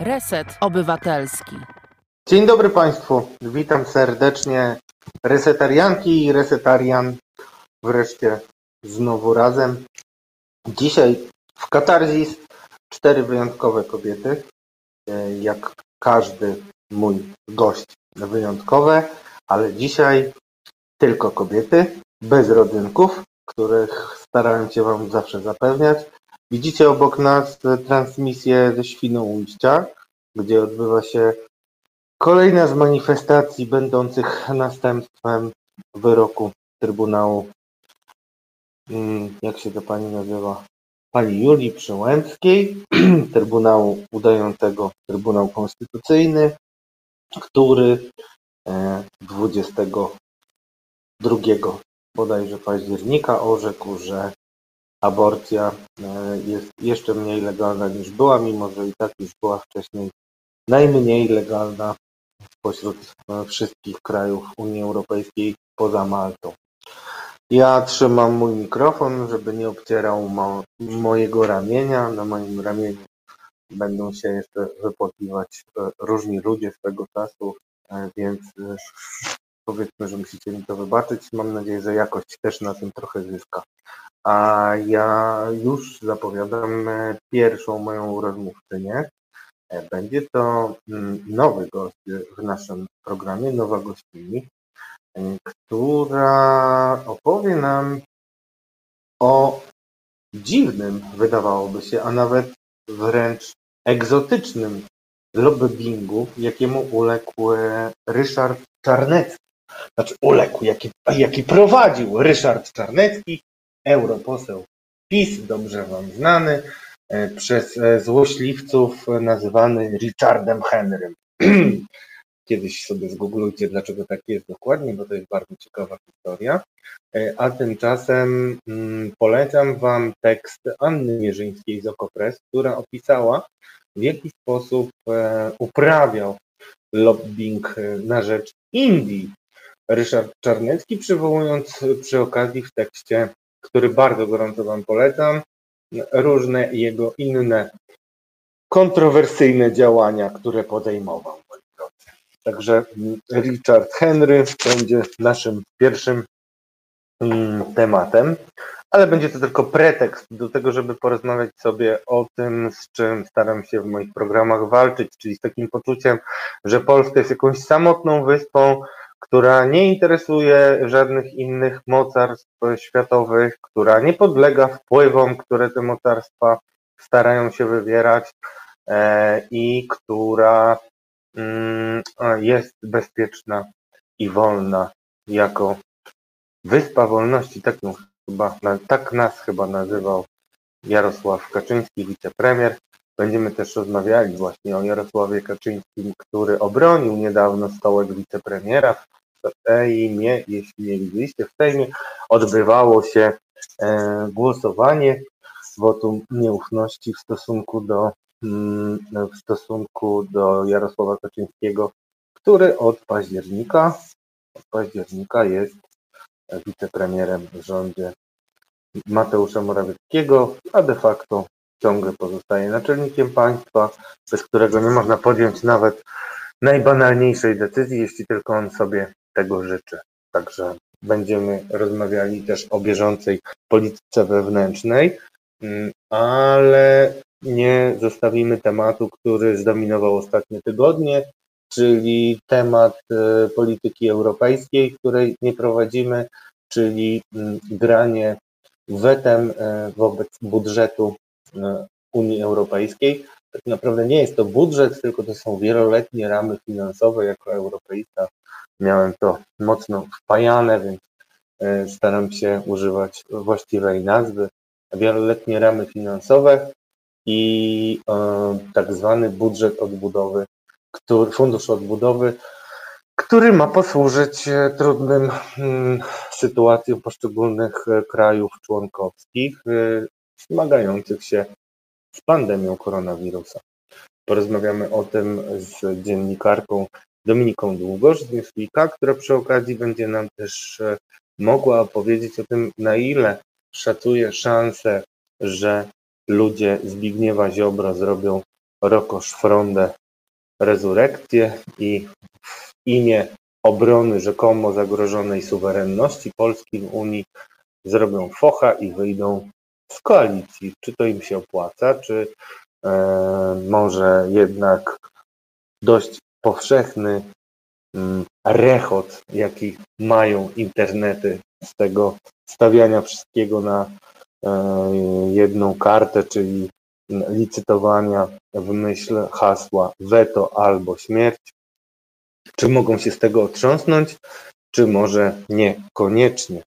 Reset Obywatelski. Dzień dobry Państwu. Witam serdecznie. Resetarianki i resetarian wreszcie znowu razem. Dzisiaj w Katarzis cztery wyjątkowe kobiety. E, Jak każdy mój gość wyjątkowe, ale dzisiaj tylko kobiety, bez rodzynków, których starałem się Wam zawsze zapewniać. Widzicie obok nas transmisję ze Świnoujścia, gdzie odbywa się kolejna z manifestacji będących następstwem wyroku Trybunału, mm, jak się to pani nazywa, pani Julii Przyłębskiej, Trybunału udającego Trybunał Konstytucyjny, który e, 22 bodajże października orzekł, że aborcja e, jest jeszcze mniej legalna niż była, mimo że i tak już była wcześniej najmniej legalna spośród e, wszystkich krajów Unii Europejskiej poza Maltą. Ja trzymam mój mikrofon, żeby nie obcierał mo mojego ramienia. Na moim ramieniu będą się jeszcze wypłakiwać e, różni ludzie swego czasu, e, więc powiedzmy, że musicie mi to wybaczyć. Mam nadzieję, że jakość też na tym trochę zyska. A ja już zapowiadam pierwszą moją rozmówczynię. Będzie to mm, nowy gość w naszym programie, nowa gościni, która opowie nam o dziwnym, wydawałoby się, a nawet wręcz egzotycznym lobbingu, jakiemu uległ Ryszard Czarnecki. Znaczy uległ, jaki, jaki prowadził Ryszard Czarnecki, europoseł PiS, dobrze Wam znany, przez złośliwców nazywany Richardem Henrym. Kiedyś sobie zgooglujcie, dlaczego tak jest dokładnie, bo to jest bardzo ciekawa historia. A tymczasem mm, polecam Wam tekst Anny Mierzyńskiej z Okopres, która opisała, w jaki sposób uprawiał lobbying na rzecz Indii Ryszard Czarnecki, przywołując przy okazji w tekście, który bardzo gorąco Wam polecam, różne jego inne kontrowersyjne działania, które podejmował. Także Richard Henry będzie naszym pierwszym mm, tematem, ale będzie to tylko pretekst do tego, żeby porozmawiać sobie o tym, z czym staram się w moich programach walczyć, czyli z takim poczuciem, że Polska jest jakąś samotną wyspą, która nie interesuje żadnych innych mocarstw światowych, która nie podlega wpływom, które te mocarstwa starają się wywierać e, i która mm, jest bezpieczna i wolna jako Wyspa Wolności, tak, chyba, tak nas chyba nazywał Jarosław Kaczyński, wicepremier. Będziemy też rozmawiali właśnie o Jarosławie Kaczyńskim, który obronił niedawno stołek wicepremiera w Sejmie. Jeśli nie widzieliście, w Sejmie odbywało się e, głosowanie wotum nieufności w stosunku do mm, w stosunku do Jarosława Kaczyńskiego, który od października od października jest wicepremierem w rządzie Mateusza Morawieckiego, a de facto ciągle pozostaje naczelnikiem państwa, bez którego nie można podjąć nawet najbanalniejszej decyzji, jeśli tylko on sobie tego życzy. Także będziemy rozmawiali też o bieżącej polityce wewnętrznej, mm, ale nie zostawimy tematu, który zdominował ostatnie tygodnie, czyli temat e, polityki europejskiej, której nie prowadzimy, czyli mm, granie wetem e, wobec budżetu Unii Europejskiej. Tak naprawdę nie jest to budżet, tylko to są wieloletnie ramy finansowe. Jako europeista miałem to mocno wpajane, więc e, staram się używać właściwej nazwy. Wieloletnie ramy finansowe i tak zwany budżet odbudowy, który, fundusz odbudowy, który ma posłużyć e, trudnym mm, sytuacjom poszczególnych e, krajów członkowskich e, zmagających się z pandemią koronawirusa. Porozmawiamy o tym z dziennikarką Dominiką Długosz z Newsweeka, która przy okazji będzie nam też mogła opowiedzieć o tym, na ile szacuje szansę, że ludzie Zbigniewa Ziobro zrobią Rokosz Frondę rezurekcję i w imię obrony rzekomo zagrożonej suwerenności Polski w Unii zrobią focha i wyjdą z koalicji. Czy to im się opłaca, czy e, może jednak dość powszechny mm, rechot, jaki mają internety z tego stawiania wszystkiego na e, jedną kartę, czyli licytowania w myśl hasła weto albo śmierć. Czy mogą się z tego otrząsnąć, czy może niekoniecznie.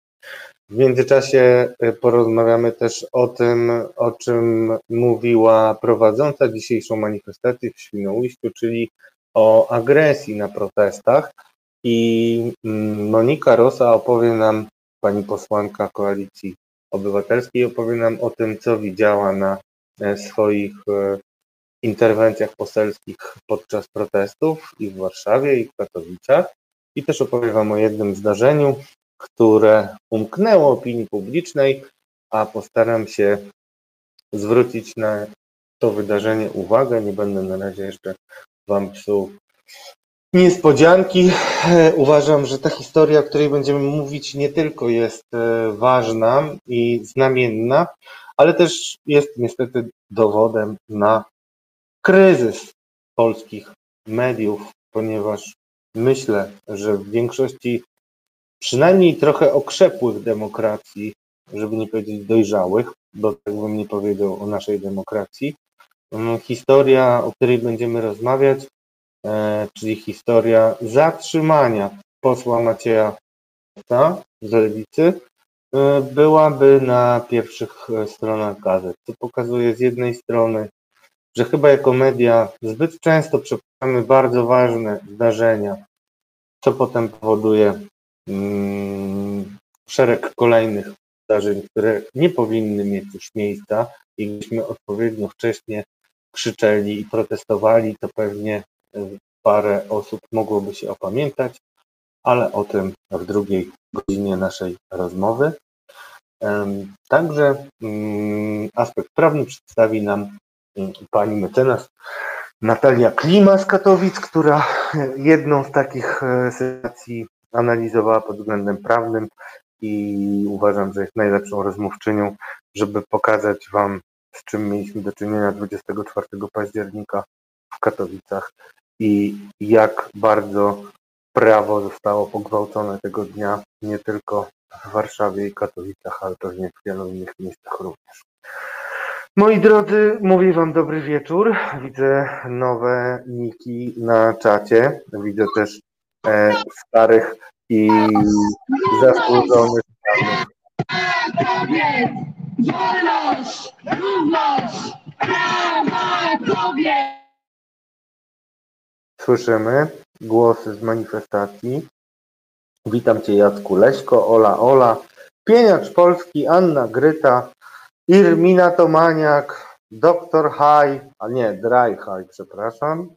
W międzyczasie e, porozmawiamy też o tym, o czym mówiła prowadząca dzisiejszą manifestację w Świnoujściu, czyli o agresji na protestach. I mm, Monika Rosa opowie nam, pani posłanka Koalicji Obywatelskiej, opowie nam o tym, co widziała na e, swoich e, interwencjach poselskich podczas protestów i w Warszawie, i w Katowicach. I też opowie Wam o jednym zdarzeniu, które umknęło opinii publicznej, a postaram się zwrócić na to wydarzenie uwagę. Nie będę na razie jeszcze Wam psuł niespodzianki. Uważam, że ta historia, o której będziemy mówić, nie tylko jest e, ważna i znamienna, ale też jest niestety dowodem na kryzys polskich mediów, ponieważ myślę, że w większości przynajmniej trochę okrzepłych demokracji, żeby nie powiedzieć dojrzałych, bo tak bym nie powiedział o naszej demokracji, mm, historia, o której będziemy rozmawiać, e, czyli historia zatrzymania posła Macieja z Lewicy, e, byłaby na pierwszych e, stronach gazet, co pokazuje z jednej strony, że chyba jako media zbyt często przepuszczamy bardzo ważne zdarzenia, co potem powoduje szereg kolejnych zdarzeń, które nie powinny mieć już miejsca i gdybyśmy odpowiednio wcześnie krzyczeli i protestowali, to pewnie parę osób mogłoby się opamiętać, ale o tym w drugiej godzinie naszej rozmowy. Także mm, aspekt prawny przedstawi nam pani mecenas Natalia Klima z Katowic, która jedną z takich e, sytuacji analizowała pod względem prawnym i uważam, że jest najlepszą rozmówczynią, żeby pokazać Wam, z czym mieliśmy do czynienia 24 października w Katowicach i jak bardzo prawo zostało pogwałcone tego dnia, nie tylko w Warszawie i Katowicach, ale pewnie w wielu innych miejscach również. Moi drodzy, mówię Wam dobry wieczór. Widzę nowe niki na czacie. Widzę też starych i zasłużonych Kobiet! Wolność! Równość! Prawa kobiet! Słyszymy głosy z manifestacji. Witam Cię Jacku Leśko, Ola Ola, Pieniacz Polski, Anna Gryta, Irmina Tomaniak, Doktor Haj, a nie, Dry Haj, przepraszam.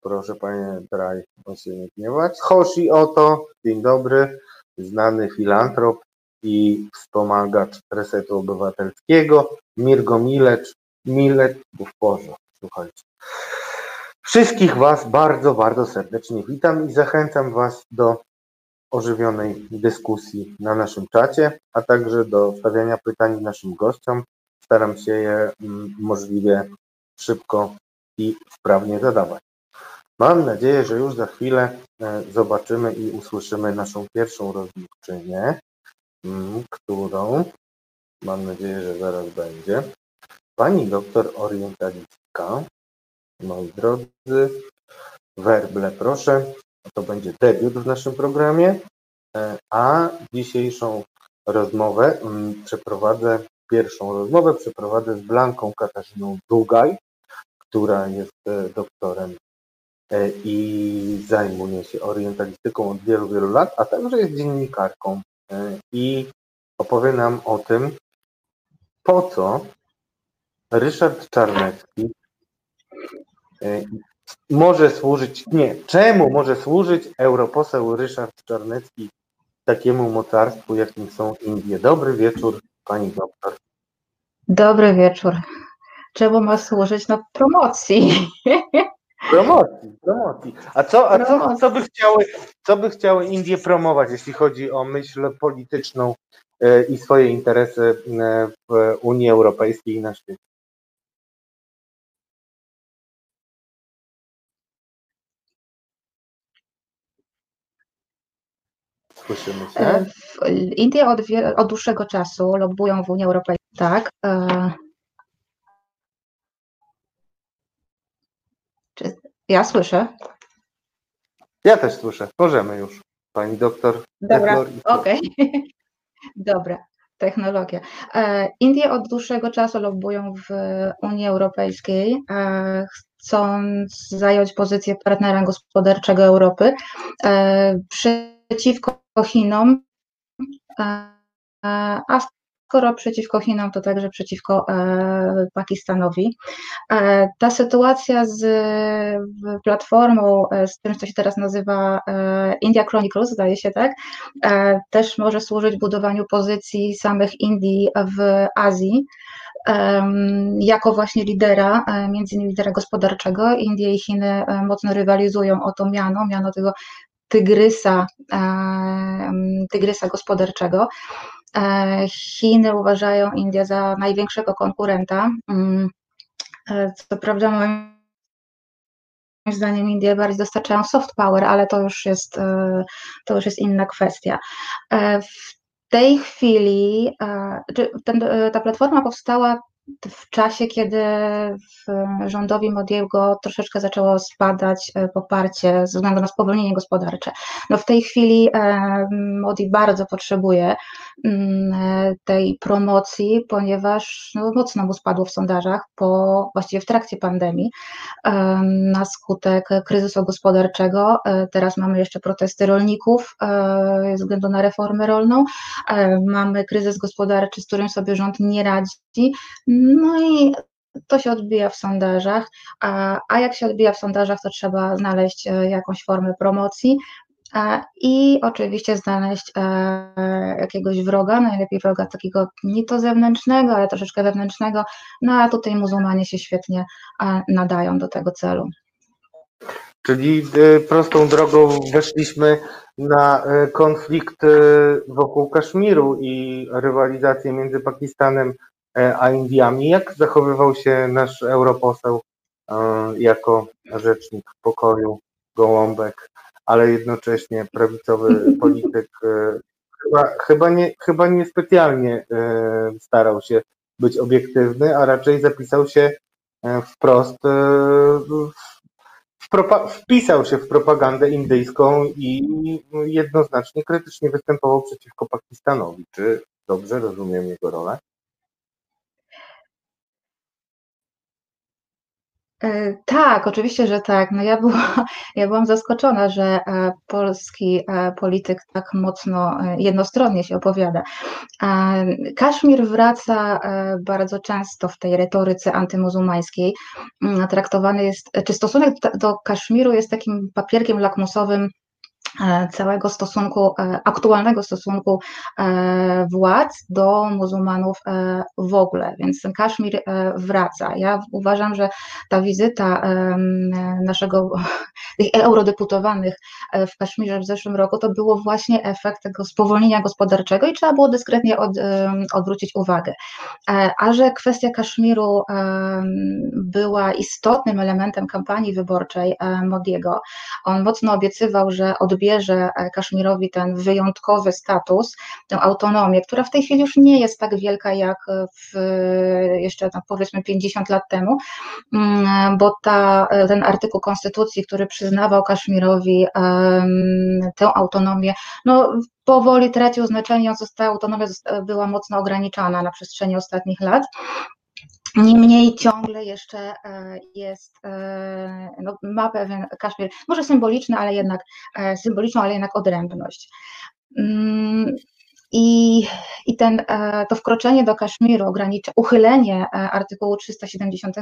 Proszę Panie Dry, on nie gniewać. Hoshi Oto, dzień dobry, znany filantrop i wspomagacz Resetu Obywatelskiego. Mirgo Milecz, Milecz w porze, słuchajcie. Wszystkich Was bardzo, bardzo serdecznie witam i zachęcam Was do ożywionej dyskusji na naszym czacie, a także do stawiania pytań naszym gościom. Staram się je mm, możliwie szybko i sprawnie zadawać. Mam nadzieję, że już za chwilę e, zobaczymy i usłyszymy naszą pierwszą rozmówczynię, mm, którą mam nadzieję, że zaraz będzie. Pani doktor orientalistka. Moi drodzy, werble proszę. To będzie debiut w naszym programie, e, a dzisiejszą rozmowę mm, przeprowadzę, pierwszą rozmowę przeprowadzę z Blanką Katarzyną Dugaj, która jest e, doktorem i zajmuje się orientalistyką od wielu, wielu lat, a także jest dziennikarką i opowie nam o tym, po co Ryszard Czarnecki może służyć, nie, czemu może służyć europoseł Ryszard Czarnecki takiemu mocarstwu, jakim są Indie. Dobry wieczór, pani doktor. Dobry wieczór. czemu ma służyć? No promocji. Promocji, promocji. A co, a co, co, by chciały, co by chciały Indie promować, jeśli chodzi o myśl polityczną e, i swoje interesy e, w Unii Europejskiej i na świecie? Słyszymy się. E, Indie od, od dłuższego czasu lobbują w Unii Europejskiej, tak. Czy ja słyszę? Ja też słyszę. Możemy już. Pani doktor. Dobra, okej. Okay. Dobra, technologia. E, Indie od dłuższego czasu lobbują w Unii Europejskiej, e, chcąc zająć pozycję partnera gospodarczego Europy e, przeciwko Chinom, a skoro przeciwko Chinom, to także przeciwko e, Pakistanowi. E, ta sytuacja z platformą, e, z tym, co się teraz nazywa India Chronicles, zdaje się tak, też może służyć budowaniu pozycji samych Indii w Azji jako właśnie lidera, między innymi lidera gospodarczego. Indie i Chiny mocno rywalizują o to miano, miano tego tygrysa, tygrysa gospodarczego. E, Chiny uważają Indię za największego konkurenta. Mm, e, co prawda, moim zdaniem Indie bardziej dostarczają soft power, ale to już jest, e, to już jest inna kwestia. W tej chwili ta platforma powstała w czasie, kiedy rządowi Modiego troszeczkę zaczęło spadać e, poparcie ze względu na spowolnienie gospodarcze. No w tej chwili e, Modi bardzo potrzebuje mm, e, tej promocji, ponieważ no, mocno mu spadło w sondażach po, właściwie w trakcie pandemii na skutek kryzysu gospodarczego. Teraz mamy jeszcze protesty rolników ze względu na reformę rolną. Mamy kryzys gospodarczy, z którym sobie rząd nie radzi. No i to się odbija w sondażach, a, a jak się odbija w sondażach, to trzeba znaleźć e, jakąś formę promocji i oczywiście znaleźć e, jakiegoś wroga, najlepiej wroga takiego nie to zewnętrznego, ale troszeczkę wewnętrznego, no a tutaj muzułmanie się świetnie e, nadają do tego celu. Czyli prostą drogą weszliśmy na konflikt wokół Kaszmiru i rywalizację między Pakistanem E, a Indiami. Jak zachowywał się nasz europoseł e, jako rzecznik pokoju, gołąbek, ale jednocześnie prawicowy polityk? E, chyba, chyba, nie, chyba nie specjalnie starał się być obiektywny, a raczej zapisał się wprost, wpisał się w propagandę indyjską i jednoznacznie krytycznie występował przeciwko Pakistanowi. Czy dobrze rozumiem jego rolę? Tak, oczywiście, że tak. No ja, była, ja byłam zaskoczona, że e, polski e, polityk tak mocno jednostronnie się opowiada. Kaszmir wraca bardzo często w tej retoryce antymuzułmańskiej. Mm, traktowany jest, czy stosunek do Kaszmiru jest takim papierkiem lakmusowym E, całego stosunku, e, aktualnego stosunku e, władz do muzułmanów w ogóle, więc Kaszmir wraca. Ja uważam, że ta wizyta naszego, tych eurodeputowanych w Kaszmirze w zeszłym roku to było właśnie efekt tego spowolnienia gospodarczego i trzeba było dyskretnie od, odwrócić uwagę. A że kwestia Kaszmiru była istotnym elementem kampanii wyborczej Modiego, on mocno obiecywał, że odbierze bierze e, Kaszmirowi ten wyjątkowy status, tę autonomię, która w tej chwili już nie jest tak wielka jak w, jeszcze powiedzmy 50 lat temu, mm, bo ta, e, ten artykuł konstytucji, który przyznawał Kaszmirowi tę autonomię, no powoli tracił znaczenie, ta autonomia była mocno ograniczana na przestrzeni ostatnich lat. Niemniej ciągle jeszcze e, jest, e, no, ma pewien Kaszmir, może symboliczny, ale jednak e, symboliczną, ale jednak odrębność. Mm, I, i ten, to wkroczenie do Kaszmiru, ogranicze, uchylenie artykułu 370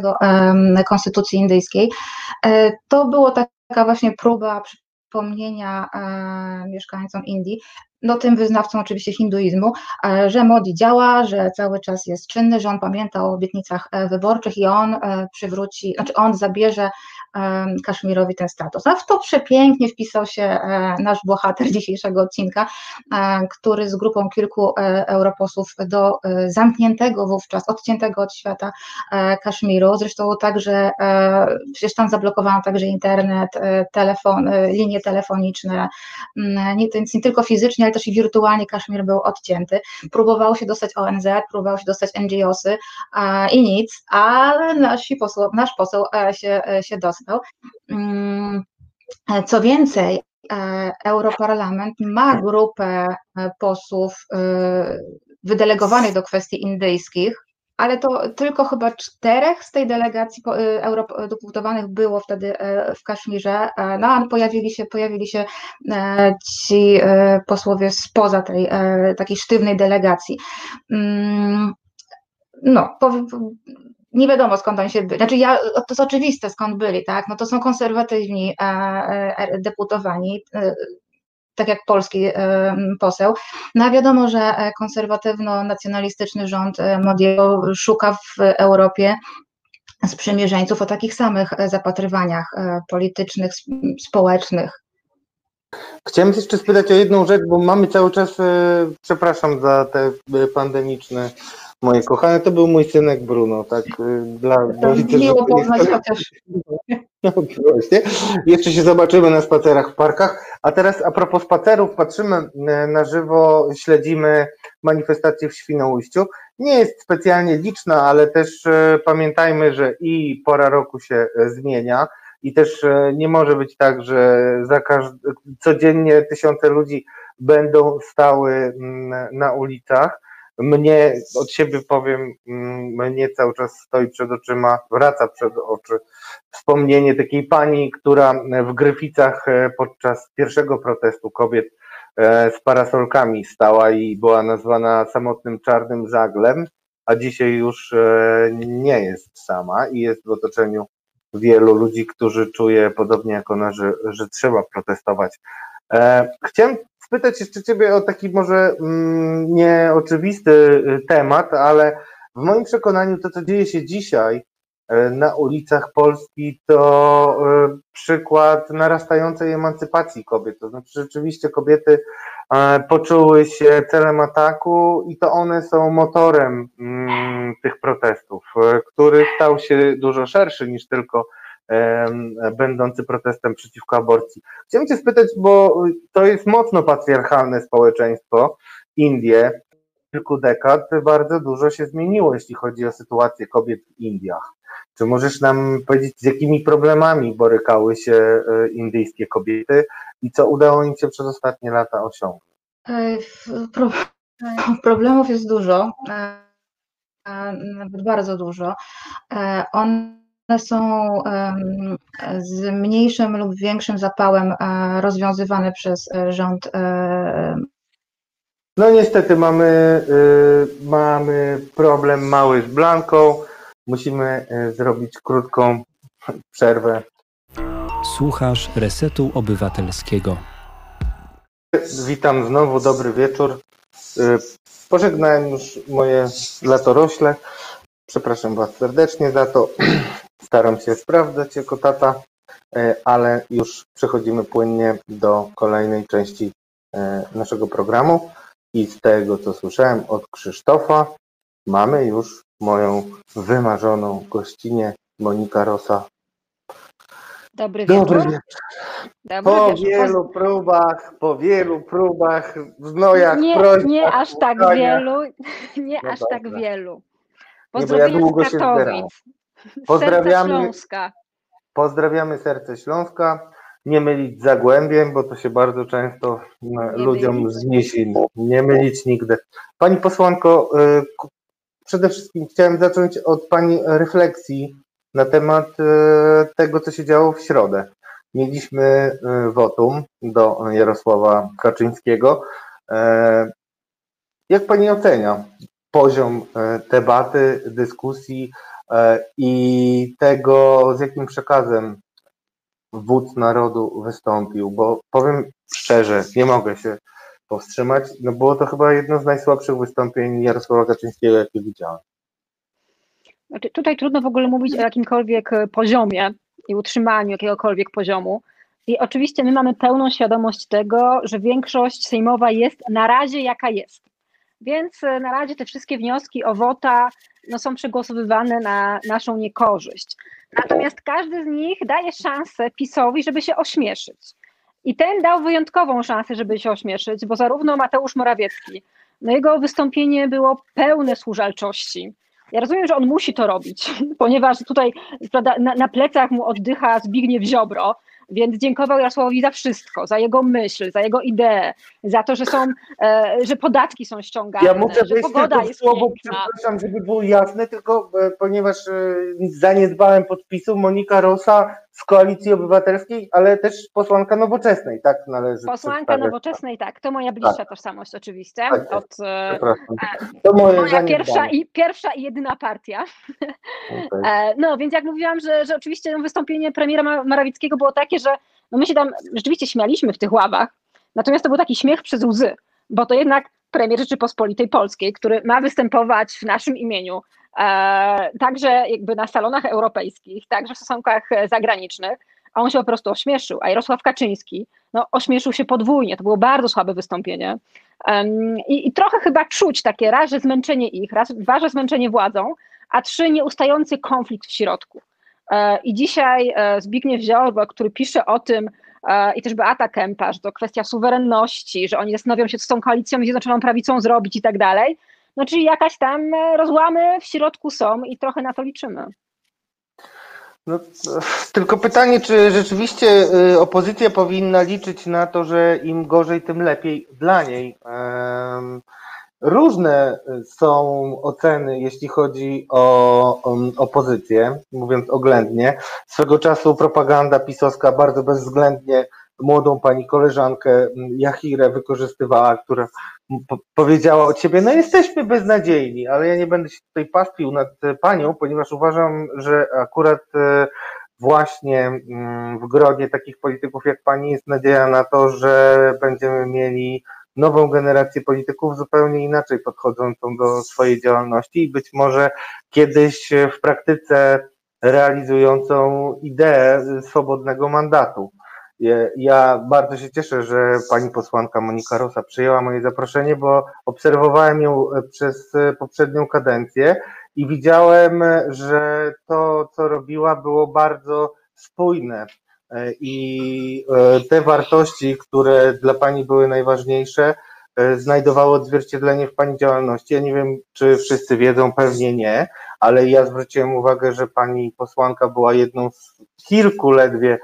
Konstytucji Indyjskiej, to było taka właśnie próba przypomnienia mieszkańcom Indii, no tym wyznawcą oczywiście hinduizmu, że Modi działa, że cały czas jest czynny, że on pamięta o obietnicach wyborczych i on przywróci, znaczy on zabierze Kaszmirowi ten status. A w to przepięknie wpisał się e, nasz bohater dzisiejszego odcinka, e, który z grupą kilku e, europosłów do zamkniętego wówczas, odciętego od świata Kaszmiru, zresztą także, przecież tam zablokowano także internet, telefon, linie telefoniczne, nie, więc nie tylko fizycznie, ale też i wirtualnie Kaszmir był odcięty. Próbowało się dostać ONZ, próbowało się dostać NGOsy i nic, ale nasi poseł, nasz poseł się, się dostał. Mm, co więcej, e, Europarlament ma grupę e, posłów e, wydelegowanych do kwestii indyjskich, ale to tylko chyba czterech z tej delegacji eurodeputowanych było wtedy w Kaszmirze, no a pojawili się, pojawili się ci posłowie spoza tej takiej sztywnej delegacji. Mm, no, nie wiadomo skąd oni się byli. Znaczy ja, to jest oczywiste skąd byli, tak? No to są konserwatywni e, e, deputowani, e, tak jak polski poseł. No a wiadomo, że konserwatywno-nacjonalistyczny rząd Modiego szuka w Europie sprzymierzeńców o takich samych zapatrywaniach politycznych, społecznych. Chciałem jeszcze spytać o jedną rzecz, bo mamy cały czas, przepraszam za te pandemiczne Moje kochane, to był mój synek Bruno, tak? Y, dla, to widzę, miło poznać chociaż. No właśnie. Jeszcze się zobaczymy na spacerach w parkach. A teraz a propos spacerów, patrzymy y, na żywo, śledzimy manifestację w Świnoujściu. Nie jest specjalnie liczna, ale też y, pamiętajmy, że i pora roku się zmienia i też nie może być tak, że za każdy, codziennie tysiące ludzi będą stały mm, na ulicach mnie, od siebie powiem, mm, mnie cały czas stoi przed oczyma, wraca przed oczy wspomnienie takiej pani, która w Gryficach e, podczas pierwszego protestu kobiet e, z parasolkami stała i była nazwana samotnym czarnym zaglem, a dzisiaj już e, nie jest sama i jest w otoczeniu wielu ludzi, którzy czuje podobnie jak ona, że, że trzeba protestować. Chciałem spytać jeszcze Ciebie o taki może mm, nieoczywisty y, temat, ale w moim przekonaniu to, co dzieje się dzisiaj y, na ulicach Polski, to y, przykład narastającej emancypacji kobiet. To znaczy, rzeczywiście kobiety poczuły się celem ataku i to one są motorem mm, tych protestów, który stał się dużo szerszy niż tylko będący protestem przeciwko aborcji. Chciałem Cię spytać, bo to jest mocno patriarchalne społeczeństwo, Indie, kilku dekad bardzo dużo się zmieniło, jeśli chodzi o sytuację kobiet w Indiach. Czy możesz nam powiedzieć, z jakimi problemami borykały się e, indyjskie kobiety i co udało im się przez ostatnie lata osiągnąć? E, problemów jest dużo, e, nawet bardzo dużo. On są z mniejszym lub większym zapałem e, rozwiązywane przez e, rząd. E, no niestety mamy, mamy problem mały z Blanką. Musimy zrobić krótką przerwę. Słuchasz Resetu Obywatelskiego. Witam znowu, dobry wieczór. Pożegnałem już moje latorośle. Przepraszam Was serdecznie za to. Staram się sprawdzać jako tata, e, ale już przechodzimy płynnie do kolejnej części e, naszego programu. I z tego, co słyszałem od Krzysztofa, mamy już moją wymarzoną gościnę Monika Rosa. Dobry wieczór. Dobry wieczór. Dobry po wieczór. wielu próbach, po wielu próbach, w znojach, nie, prośbach, nie aż tak wielu, nie no aż tak dobrze. tak wielu. Pozdrowienia ja długo z Katowic. Pozdrawiamy, Śląska. Pozdrawiamy serce Śląska. Nie mylić Zagłębiem, bo to się bardzo często nie ludziom zniesi. Nie mylić nigdy. Pani posłanko, y, przede wszystkim chciałem zacząć od Pani refleksji na temat y, tego, co się działo w środę. Mieliśmy wotum do Jarosława Kaczyńskiego. E, jak Pani ocenia poziom e, debaty, dyskusji, E, i tego, z jakim przekazem wódz narodu wystąpił, bo powiem szczerze, nie mogę się powstrzymać, no było to chyba jedno z najsłabszych wystąpień Jarosława Kaczyńskiego, jakie widziałem. Znaczy, tutaj trudno w ogóle mówić o jakimkolwiek poziomie i utrzymaniu jakiegokolwiek poziomu. I oczywiście my mamy pełną świadomość tego, że większość sejmowa jest na razie jaka jest. Więc e, na razie te wszystkie wnioski o WOTA no, są przegłosowywane na naszą niekorzyść. Natomiast każdy z nich daje szansę PiSowi, żeby się ośmieszyć. I ten dał wyjątkową szansę, żeby się ośmieszyć, bo zarówno Mateusz Morawiecki, no jego wystąpienie było pełne służalczości. Ja rozumiem, że on musi to robić, ponieważ tutaj prawda, na, na plecach mu oddycha Zbigniew Ziobro, więc dziękował Jarosławowi za wszystko, za jego myśl, za jego ideę, za to, że są, e, że podatki są ściągane, ja muszę że pogoda jest słowo, przepraszam, żeby było jasne, tylko e, ponieważ e, zaniedbałem podpisu Monika Rosa z Koalicji Obywatelskiej, ale też posłanka Nowoczesnej, tak należy Posłanka Nowoczesnej, tak, to moja bliższa tak. tożsamość oczywiście. Tak, Od, to moje moja pierwsza i, pierwsza i jedyna partia. Okay. No, więc jak mówiłam, że, że oczywiście wystąpienie premiera Morawieckiego było takie, że no my się tam rzeczywiście śmialiśmy w tych ławach, natomiast to był taki śmiech przez łzy, bo to jednak premier Rzeczypospolitej Polskiej, który ma występować w naszym imieniu, e, także jakby na salonach europejskich, także w stosunkach zagranicznych, a on się po prostu ośmieszył, a Jarosław Kaczyński no, ośmieszył się podwójnie, to było bardzo słabe wystąpienie i, i, trochę chyba czuć takie raz, że zmęczenie ich, raz, dwa, że zmęczenie władzą, a trzy, nieustający konflikt w środku. E, I dzisiaj e, Zbigniew Ziobro, który pisze o tym, e, i też Beata Kempa, że to kwestia suwerenności, że oni zastanawiają się, co z tą koalicją Zjednoczoną Prawicą zrobić i tak dalej. No czyli jakaś tam rozłamy w środku są i trochę na to liczymy. No, tylko pytanie, czy rzeczywiście y, opozycja powinna liczyć na to, że im gorzej, tym lepiej dla niej. Różne są oceny, jeśli chodzi o opozycję, mówiąc oględnie. Swego czasu propaganda pisowska bardzo bezwzględnie młodą pani koleżankę Jahirę wykorzystywała, która powiedziała o ciebie, no jesteśmy beznadziejni, ale ja nie będę się tutaj pastwił nad panią, ponieważ uważam, że akurat e, właśnie mm, w gronie takich polityków jak pani jest nadzieja na to, że będziemy mieli nową generację polityków zupełnie inaczej podchodzącą do swojej działalności i być może kiedyś w praktyce realizującą ideę swobodnego mandatu. Ja bardzo się cieszę, że pani posłanka Monika Rosa przyjęła moje zaproszenie, bo obserwowałem ją przez poprzednią kadencję i widziałem, że to, co robiła, było bardzo spójne E, i e, te wartości, które dla Pani były najważniejsze, e, znajdowały odzwierciedlenie w Pani działalności. Ja nie wiem, czy wszyscy wiedzą, pewnie nie, ale ja zwróciłem uwagę, że Pani posłanka była jedną z kilku ledwie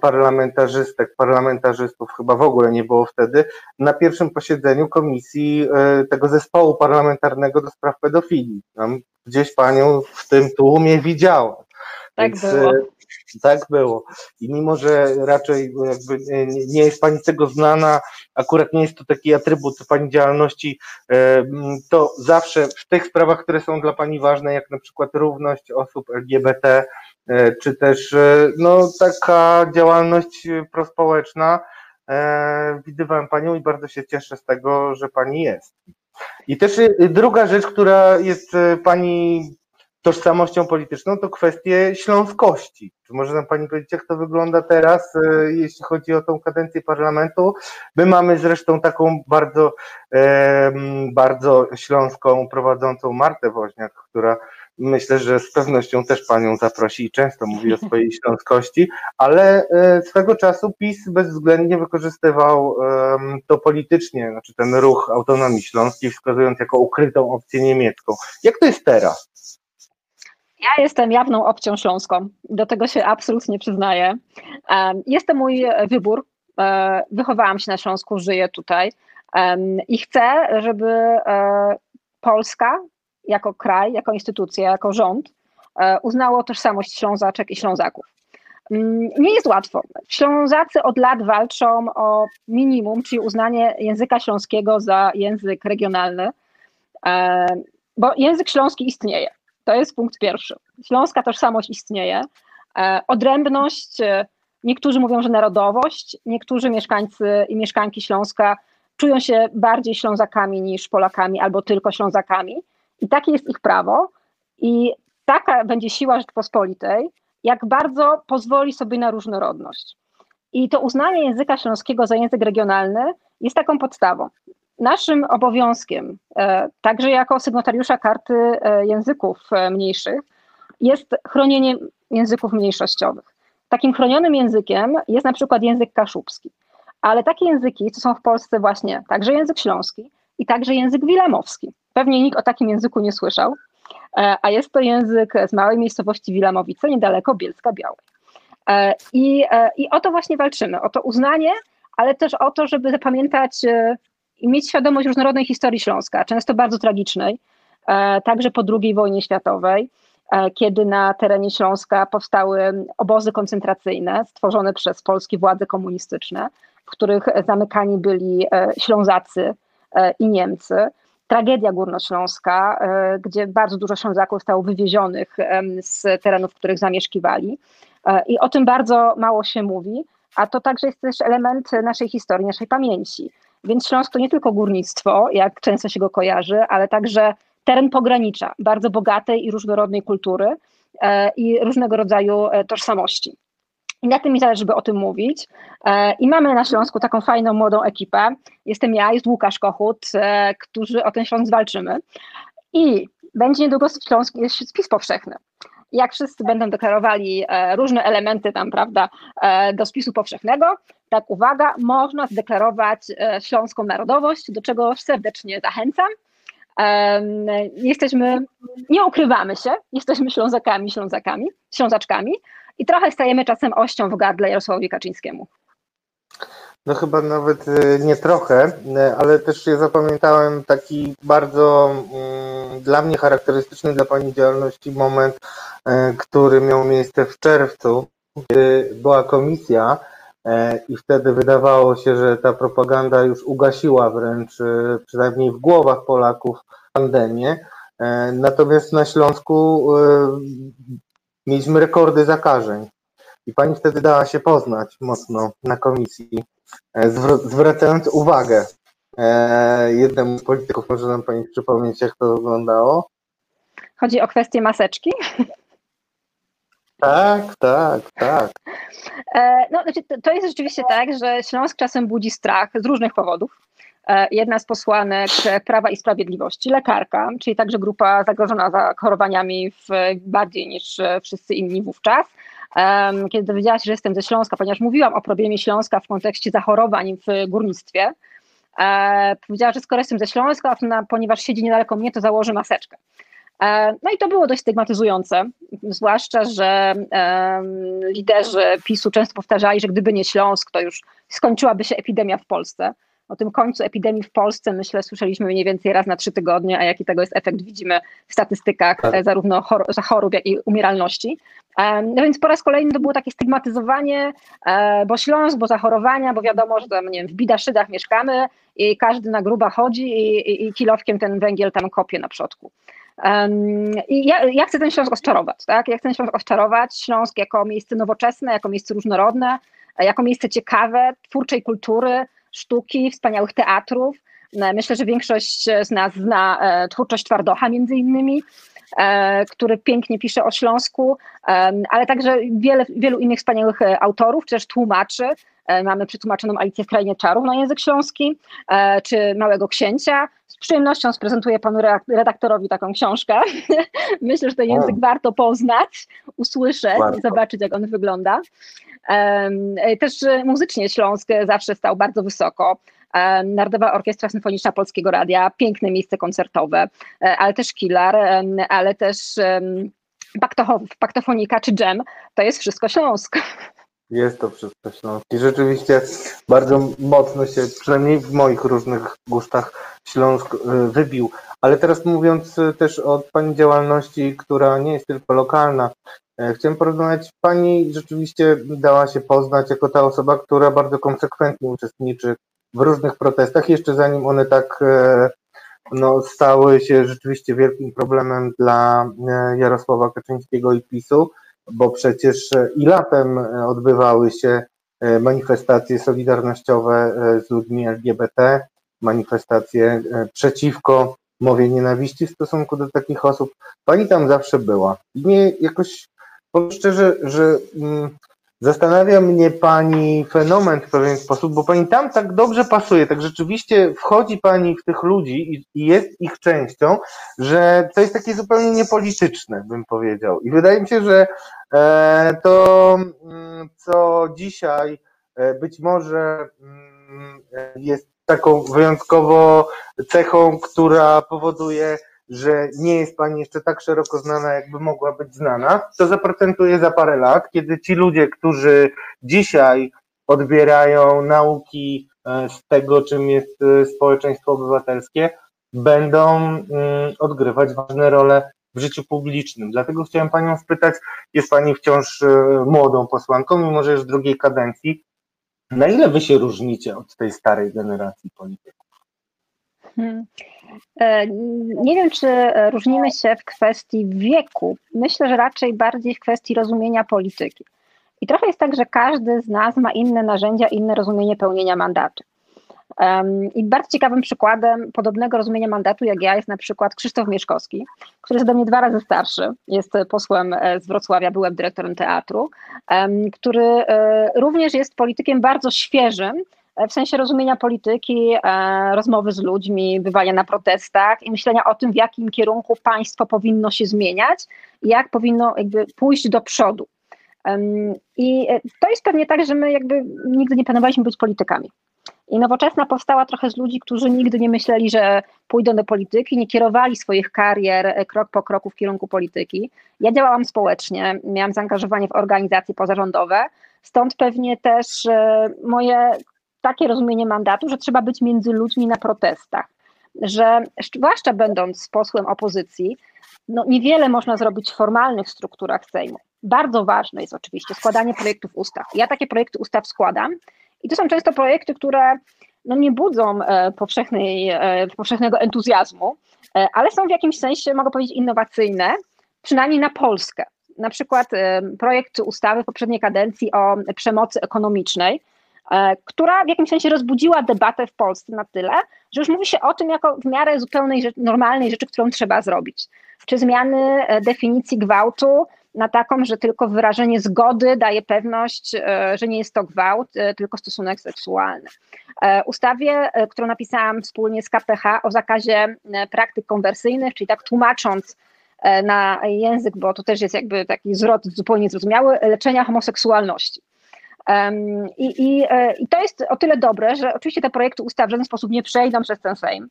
parlamentarzystek, parlamentarzystów, chyba w ogóle nie było wtedy, na pierwszym posiedzeniu komisji tego zespołu parlamentarnego do spraw pedofilii. Tam gdzieś Panią w tym tłumie widziałem. Tak Więc, było. Tak było. I mimo, że raczej jakby nie jest Pani tego znana, akurat nie jest to taki atrybut Pani działalności, e, to zawsze w tych sprawach, które są dla Pani ważne, jak na przykład równość osób LGBT, e, czy też e, no, taka działalność prospołeczna, widywałem Panią i bardzo się cieszę z tego, że Pani jest. I też druga rzecz, która jest Pani tożsamością polityczną, to kwestie śląskości. Czy może nam Pani powiedzieć, jak to wygląda teraz, e, jeśli chodzi o tą kadencję parlamentu? My mamy zresztą taką bardzo, bardzo śląską prowadzącą Martę Woźniak, która myślę, że z pewnością też Panią zaprosi i często mówi o swojej śląskości, ale e, swego czasu PiS bezwzględnie wykorzystywał to politycznie, znaczy ten ruch autonomii śląskiej, wskazując jako ukrytą opcję niemiecką. Jak to jest teraz? Ja jestem jawną opcją śląską. Do tego się absolutnie przyznaję. Jest to mój wybór. E, wychowałam się na Śląsku, żyję tutaj i chcę, żeby e, Polska jako kraj, jako instytucja, jako rząd e, uznało tożsamość Ślązaczek i Ślązaków. Mm, nie jest łatwo. Ślązacy od lat walczą o minimum, czyli uznanie języka śląskiego za język regionalny, bo język śląski istnieje. To jest punkt pierwszy. Śląska tożsamość istnieje. E, odrębność e, Niektórzy mówią, że narodowość, niektórzy mieszkańcy i mieszkanki Śląska czują się bardziej Ślązakami niż Polakami albo tylko Ślązakami. I takie jest ich prawo. I taka będzie siła Rzeczpospolitej, jak bardzo pozwoli sobie na różnorodność. I to uznanie języka śląskiego za język regionalny jest taką podstawą. Naszym obowiązkiem, e, także jako sygnatariusza karty e, języków e, mniejszych, jest chronienie języków mniejszościowych. Takim chronionym językiem jest na przykład język kaszubski. Ale takie języki, co są w Polsce właśnie także język śląski i także język wilamowski. Pewnie nikt o takim języku nie słyszał, a jest to język z małej miejscowości Wilamowice, niedaleko Bielska Białej. I, I o to właśnie walczymy, o to uznanie, ale też o to, żeby zapamiętać i mieć świadomość różnorodnej historii Śląska, często bardzo tragicznej, e, także po II wojnie światowej, e, kiedy na terenie Śląska powstały obozy koncentracyjne stworzone przez polskie władze komunistyczne, w których zamykani byli e, Ślązacy i Niemcy. Tragedia górnośląska, gdzie bardzo dużo Ślązaków zostało wywiezionych z terenów, w których zamieszkiwali. I o tym bardzo mało się mówi, a to także jest też element naszej historii, naszej pamięci. Więc Śląsk to nie tylko górnictwo, jak często się go kojarzy, ale także teren pogranicza, bardzo bogatej i różnorodnej kultury e, i różnego rodzaju e, tożsamości. I na tym mi zależy, żeby o tym mówić. E, I mamy na Śląsku taką fajną, młodą ekipę. Jestem ja, jest Łukasz Kochut, którzy o ten Śląsk walczymy. I będzie niedługo Śląsk, jest spis powszechny jak wszyscy będą deklarowali e, różne elementy tam, prawda, e, do spisu powszechnego, tak uwaga, można zdeklarować e, śląską narodowość, do czego serdecznie zachęcam. Jesteśmy, nie ukrywamy się, jesteśmy Ślązakami, Ślązakami, Ślązaczkami i trochę stajemy czasem ością w gardle Jarosławowi Kaczyńskiemu. No chyba nawet nie trochę, ale też ja zapamiętałem taki bardzo mm, dla mnie charakterystyczny dla Pani działalności moment E, który miał miejsce w czerwcu, kiedy była komisja e, i wtedy wydawało się, że ta propaganda już ugasiła wręcz, e, przynajmniej w głowach Polaków, pandemię. Natomiast na Śląsku mieliśmy rekordy zakażeń. I pani wtedy dała się poznać mocno na komisji, zwracając uwagę jednemu z polityków. Może nam pani przypomnieć, jak to wyglądało? Chodzi o kwestię maseczki? Tak, tak, tak. E, no, znaczy, to jest rzeczywiście tak, że Śląsk czasem budzi strach z różnych powodów. E, jedna z posłanek Prawa i Sprawiedliwości, lekarka, czyli także grupa zagrożona zachorowaniami w, bardziej niż wszyscy inni wówczas. Kiedy dowiedziała się, że jestem ze Śląska, ponieważ mówiłam o problemie Śląska w kontekście zachorowań w górnictwie, e, powiedziała, że skoro jestem ze Śląska, ponieważ siedzi niedaleko mnie, to założy maseczkę. E, no i to było dość stygmatyzujące, zwłaszcza, że liderzy PiSu często powtarzali, że gdyby nie Śląsk, to już skończyłaby się epidemia w Polsce. O tym końcu epidemii w Polsce, myślę, słyszeliśmy mniej więcej raz na trzy tygodnie, a jaki tego jest efekt, widzimy w statystykach tak. E, zarówno chorób, jak i umieralności. E, no więc po raz kolejny to było takie stygmatyzowanie, bo Śląsk, bo zachorowania, bo wiadomo, że tam, nie wiem, w bidaszydach mieszkamy i każdy na gruba chodzi i, i, i kilowkiem ten węgiel tam kopie na przodku. I ja, ja, chcę ten Śląsk odczarować, tak? Ja chcę ten Śląsk odczarować, Śląsk jako miejsce nowoczesne, jako miejsce różnorodne, jako miejsce ciekawe, twórczej kultury, sztuki, wspaniałych teatrów. No, myślę, że większość z nas zna e, twórczość Twardocha między innymi, e, który pięknie pisze o Śląsku, ale także wiele, wielu innych wspaniałych e, autorów, czy też tłumaczy, E, mamy przetłumaczoną Alicję w Krainie Czarów na język śląski, e, czy Małego Księcia. Z przyjemnością sprezentuję panu redaktorowi taką książkę. Myślę, że ten język o. warto poznać, usłyszeć warto. i zobaczyć, jak on wygląda. E, też muzycznie Śląsk zawsze stał bardzo wysoko. Narodowa Orkiestra Symfoniczna Polskiego Radia, piękne miejsce koncertowe, ale też Kilar, ale też paktofonika czy dżem, to jest wszystko Śląsk. Jest to wszystko Śląsk. I rzeczywiście bardzo mocno się, przynajmniej w moich różnych gustach, Śląsk y, wybił. Ale teraz mówiąc y, też o Pani działalności, która nie jest tylko lokalna, e, chciałem porozmawiać. Pani rzeczywiście dała się poznać jako ta osoba, która bardzo konsekwentnie uczestniczy w różnych protestach, jeszcze zanim one tak e, no, stały się rzeczywiście wielkim problemem dla e, Jarosława Kaczyńskiego i PiSu. Bo przecież i latem odbywały się manifestacje solidarnościowe z ludźmi LGBT, manifestacje przeciwko mowie nienawiści w stosunku do takich osób. Pani tam zawsze była. I mnie jakoś, powiem szczerze, że mm, zastanawia mnie Pani fenomen w pewien sposób, bo Pani tam tak dobrze pasuje, tak rzeczywiście wchodzi Pani w tych ludzi i, jest ich częścią, że to jest takie zupełnie niepolityczne, bym powiedział. I wydaje mi się, że e, to, mm, co dzisiaj e, być może mm, jest taką wyjątkowo cechą, która powoduje, że nie jest Pani jeszcze tak szeroko znana, jakby mogła być znana, to zaprocentuje za parę lat, kiedy ci ludzie, którzy dzisiaj odbierają nauki e, z tego, czym jest e, społeczeństwo obywatelskie, będą mm, odgrywać ważne role w życiu publicznym. Dlatego chciałem Panią spytać, jest Pani wciąż e, młodą posłanką, mimo że już drugiej kadencji, na ile wy się różnicie od tej starej generacji polityków? Hmm. E, nie wiem, czy różnimy się w kwestii wieku. Myślę, że raczej bardziej w kwestii rozumienia polityki. I trochę jest tak, że każdy z nas ma inne narzędzia, inne rozumienie pełnienia mandatu. I bardzo ciekawym przykładem podobnego rozumienia mandatu jak ja jest na przykład Krzysztof Mieszkowski, który jest ode mnie dwa razy starszy, jest posłem e, z Wrocławia, byłem dyrektorem teatru, który e, również jest politykiem bardzo świeżym, e, w sensie rozumienia polityki, rozmowy z ludźmi, bywania na protestach i myślenia o tym, w jakim kierunku państwo powinno się zmieniać i jak powinno jakby pójść do przodu. I to jest pewnie tak, że my jakby nigdy nie planowaliśmy być politykami. I nowoczesna powstała trochę z ludzi, którzy nigdy nie myśleli, że pójdą do polityki, nie kierowali swoich karier e, krok po kroku w kierunku polityki. Ja działałam społecznie, miałam zaangażowanie w organizacje pozarządowe, stąd pewnie też e, moje takie rozumienie mandatu, że trzeba być między ludźmi na protestach. Że zwłaszcza będąc posłem opozycji, no niewiele można zrobić w formalnych strukturach Sejmu. Bardzo ważne jest oczywiście składanie projektów ustaw. Ja takie projekty ustaw składam i to są często projekty, które no nie budzą e, powszechnej, e, powszechnego entuzjazmu, e, ale są w jakimś sensie, mogę powiedzieć, innowacyjne, przynajmniej na Polskę. Na przykład projekt ustawy w poprzedniej kadencji o przemocy ekonomicznej, która w jakimś sensie rozbudziła debatę w Polsce na tyle, że już mówi się o tym jako w miarę zupełnej, normalnej rzeczy, którą trzeba zrobić. Czy zmiany definicji gwałtu na taką, że tylko wyrażenie zgody daje pewność, e, że nie jest to gwałt, e, tylko stosunek seksualny. E, ustawie, którą napisałam wspólnie z KPH o zakazie praktyk konwersyjnych, czyli tak tłumacząc na język, bo to też jest jakby taki zwrot zupełnie zrozumiały, leczenia homoseksualności. I, i, I to jest o tyle dobre, że oczywiście te projekty ustaw w żaden sposób nie przejdą przez ten Sejm,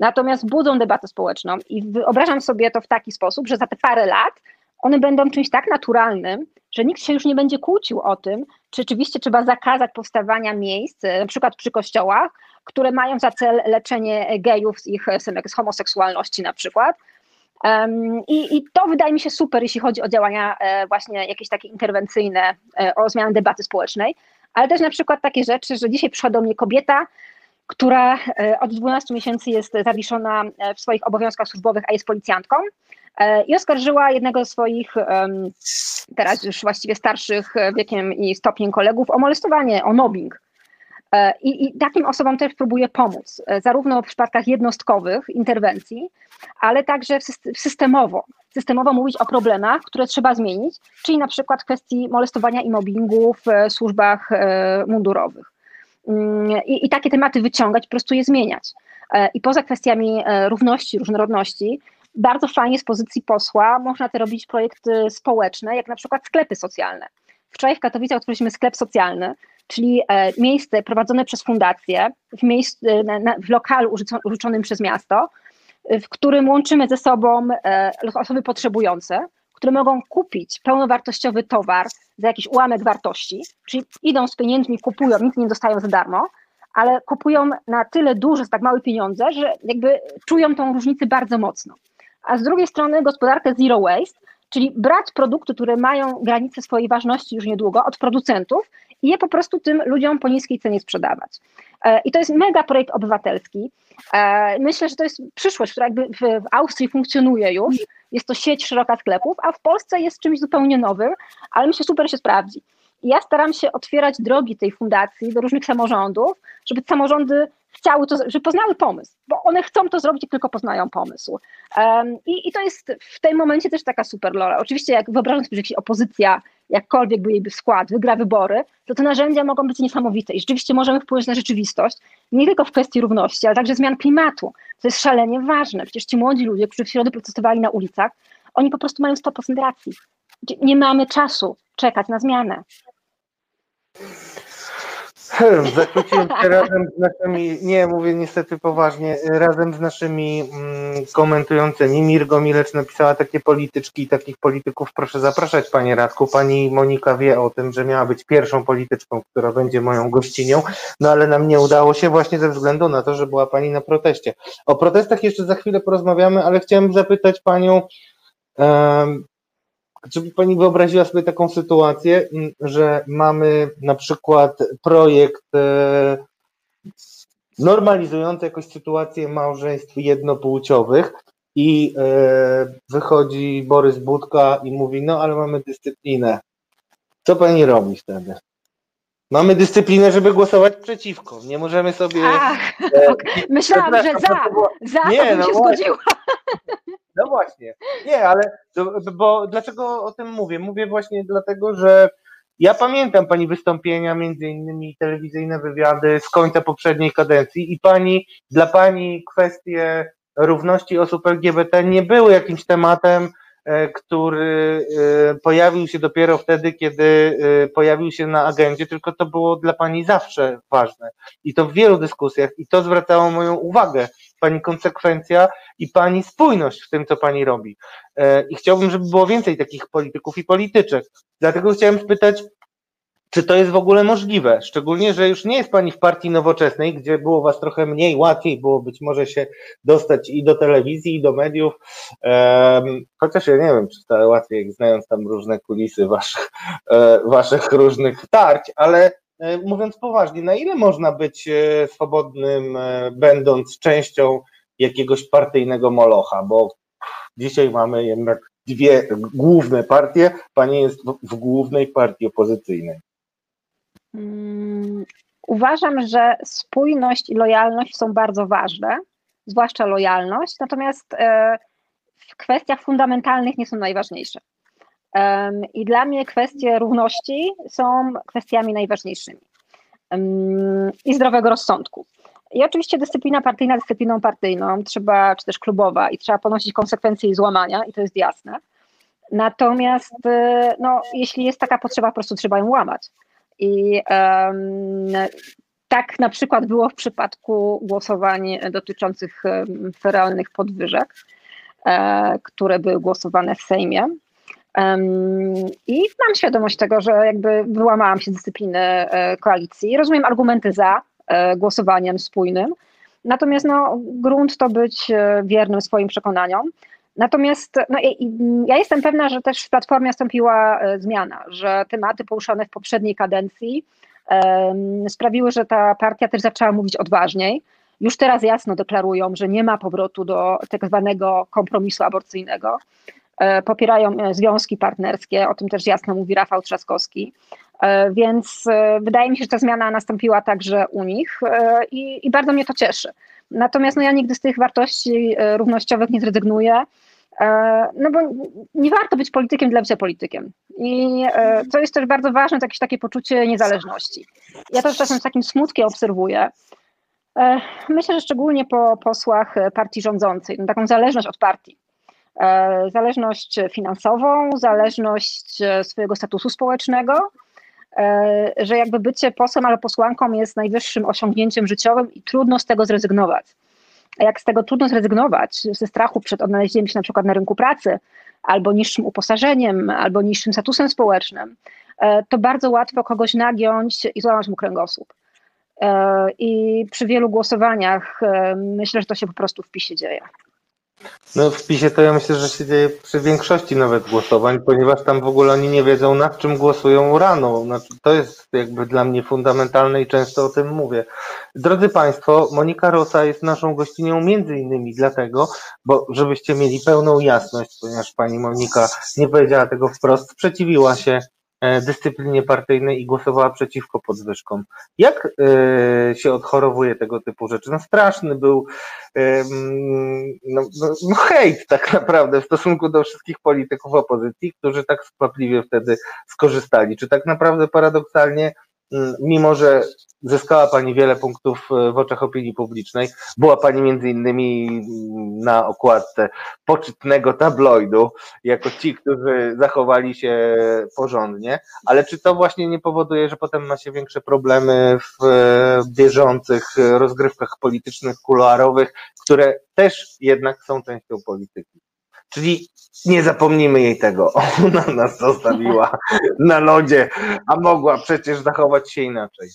natomiast budzą debatę społeczną i wyobrażam sobie to w taki sposób, że za te parę lat one będą czymś tak naturalnym, że nikt się już nie będzie kłócił o tym, czy rzeczywiście trzeba zakazać powstawania miejsc, na przykład przy kościołach, które mają za cel leczenie gejów z ich z homoseksualności na przykład. I, I, to wydaje mi się super, jeśli chodzi o działania e, właśnie jakieś takie interwencyjne, e, o zmianę debaty społecznej, ale też na przykład takie rzeczy, że dzisiaj przyszła do mnie kobieta, która e, od 12 miesięcy jest zawieszona w swoich obowiązkach służbowych, a jest policjantką i oskarżyła jednego z swoich, teraz już właściwie starszych wiekiem i stopniem kolegów o molestowanie, o mobbing. E, I, I, takim osobom też próbuje pomóc, e, zarówno w przypadkach jednostkowych interwencji, ale także systemowo. Systemowo mówić o problemach, które trzeba zmienić, czyli na przykład kwestii molestowania i mobbingu w służbach mundurowych. Mm, I, I takie tematy wyciągać, po prostu je zmieniać. I poza kwestiami równości, różnorodności, bardzo fajnie z pozycji posła można te robić projekty społeczne, jak na przykład sklepy socjalne. Wczoraj w Katowicach otworzyliśmy sklep socjalny, czyli e, miejsce prowadzone przez fundację w, miejscu, e, w lokalu użyczonym przez miasto, w którym łączymy ze sobą e, osoby potrzebujące, które mogą kupić pełnowartościowy towar za jakiś ułamek wartości, czyli idą z pieniędzmi, kupują, nic nie dostają za darmo, ale kupują na tyle duże, za tak małe pieniądze, że jakby czują tą różnicę bardzo mocno. A z drugiej strony gospodarkę zero waste, czyli brać produkty, które mają granicę swojej ważności już niedługo od producentów i je po prostu tym ludziom po niskiej cenie sprzedawać. E, I to jest mega projekt obywatelski. E, myślę, że to jest przyszłość, która jakby w, Austrii funkcjonuje już, jest to sieć szeroka sklepów, a w Polsce jest czymś zupełnie nowym, ale myślę, super się sprawdzi. Ja staram się otwierać drogi tej fundacji do różnych samorządów, żeby samorządy chciały to, żeby poznały pomysł, bo one chcą to zrobić, tylko poznają pomysł. Um, i, I to jest w tym momencie też taka super rola. Oczywiście, jak wyobrażam sobie, że jakaś opozycja, jakkolwiek by jej skład, wygra wybory, to te narzędzia mogą być niesamowite i rzeczywiście możemy wpłynąć na rzeczywistość, nie tylko w kwestii równości, ale także zmian klimatu. To jest szalenie ważne. Przecież ci młodzi ludzie, którzy w środę protestowali na ulicach, oni po prostu mają 100% racji. Nie mamy czasu czekać na zmianę. Hmm, Zakłóciłem się razem z naszymi, nie mówię niestety poważnie, razem z naszymi mm, komentującymi. Mirgo Milecz napisała takie polityczki i takich polityków proszę zapraszać Panie Radku. Pani Monika wie o tym, że miała być pierwszą polityczką, która będzie moją gościnią, no ale nam nie udało się właśnie ze względu na to, że była Pani na proteście. O protestach jeszcze za chwilę porozmawiamy, ale chciałem zapytać Panią, żeby Pani wyobraziła sobie taką sytuację, że mamy na przykład projekt e, normalizujący jakoś sytuację małżeństw jednopłciowych i e, wychodzi Borys Budka i mówi, no ale mamy dyscyplinę. Co Pani robi wtedy? Mamy dyscyplinę, żeby głosować przeciwko. Nie możemy sobie. Ach, e, myślałam, że za. Za nie, to bym no się zgodziła. No właśnie. Nie, ale bo dlaczego o tym mówię? Mówię właśnie dlatego, że ja pamiętam pani wystąpienia, między innymi telewizyjne wywiady z końca poprzedniej kadencji i pani, dla pani kwestie równości osób LGBT nie były jakimś tematem, E, który e, pojawił się dopiero wtedy, kiedy e, pojawił się na agendzie, tylko to było dla Pani zawsze ważne. I to w wielu dyskusjach, i to zwracało moją uwagę. Pani konsekwencja i Pani spójność w tym, co Pani robi. I chciałbym, żeby było więcej takich polityków i polityczek. Dlatego chciałem spytać, czy to jest w ogóle możliwe? Szczególnie, że już nie jest Pani w partii nowoczesnej, gdzie było Was trochę mniej, łatwiej było być może się dostać i do telewizji, i do mediów. Um, chociaż ja nie wiem, czy to łatwiej, znając tam różne kulisy Waszych, e, waszych różnych tarć, ale e, mówiąc poważnie, na ile można być e, swobodnym, e, będąc częścią jakiegoś partyjnego molocha? Bo dzisiaj mamy jednak dwie główne partie, Pani jest w, głównej partii opozycyjnej. Mm, uważam, że spójność i lojalność są bardzo ważne, zwłaszcza lojalność, natomiast e, w kwestiach fundamentalnych nie są najważniejsze. I dla mnie kwestie równości są kwestiami najważniejszymi i zdrowego rozsądku. I oczywiście dyscyplina partyjna dyscypliną partyjną, trzeba, czy też klubowa, i trzeba ponosić konsekwencje jej złamania, i to jest jasne. Natomiast e, no, jeśli jest taka potrzeba, po prostu trzeba ją łamać. I um, tak na przykład było w przypadku głosowań dotyczących realnych podwyżek, e, które były głosowane w Sejmie. I mam świadomość tego, że jakby wyłamałam się z dyscypliny e, koalicji. Rozumiem argumenty za e, głosowaniem spójnym. Natomiast no, grunt to być wiernym swoim przekonaniom. Natomiast no, ja jestem pewna, że też w Platformie nastąpiła e, zmiana, że tematy poruszane w poprzedniej kadencji sprawiły, że ta partia też zaczęła mówić odważniej. Już teraz jasno deklarują, że nie ma powrotu do tak zwanego kompromisu aborcyjnego. E, popierają e, związki partnerskie, o tym też jasno mówi Rafał Trzaskowski. Więc wydaje mi się, że ta zmiana nastąpiła także u nich i, i bardzo mnie to cieszy. Natomiast no, ja nigdy z tych wartości równościowych nie zrezygnuję. E, no bo nie warto być politykiem dla bycia politykiem. I e, co jest też bardzo ważne, to jakieś takie poczucie niezależności. Ja to czasem z takim smutkiem obserwuję. E, myślę, że szczególnie po posłach partii rządzącej, no taką zależność od partii. Zależność finansową, zależność swojego statusu społecznego, że jakby bycie posłem albo posłanką jest najwyższym osiągnięciem życiowym i trudno z tego zrezygnować. A jak z tego trudno zrezygnować, ze strachu przed odnalezieniem się na przykład na rynku pracy, albo niższym uposażeniem, albo niższym statusem społecznym, e, to bardzo łatwo kogoś nagiąć i złamać mu kręgosłup. E, I przy wielu głosowaniach e, myślę, że to się po prostu w PiSie dzieje. No w PiSie to ja myślę, że się dzieje przy większości nawet głosowań, ponieważ tam w ogóle oni nie wiedzą nad czym głosują rano. Znaczy, to jest jakby dla mnie fundamentalne i często o tym mówię. Drodzy Państwo, Monika Rosa jest naszą gościnią między innymi dlatego, bo żebyście mieli pełną jasność, ponieważ pani Monika nie powiedziała tego wprost, sprzeciwiła się dyscyplinie partyjnej i głosowała przeciwko podwyżkom. Jak e, się odchorowuje tego typu rzeczy? No straszny był no, no, no hejt tak naprawdę w stosunku do wszystkich polityków opozycji, którzy tak skwapliwie wtedy skorzystali. Czy tak naprawdę paradoksalnie Mm, mimo że zyskała Pani wiele punktów e, w oczach opinii publicznej, była Pani między innymi na okładce poczytnego tabloidu, jako ci, którzy zachowali się porządnie, ale czy to właśnie nie powoduje, że potem ma się większe problemy w e, bieżących rozgrywkach politycznych, kuluarowych, które też jednak są częścią polityki? Czyli nie zapomnimy jej tego. Ona nas zostawiła na lodzie, a mogła przecież zachować się inaczej.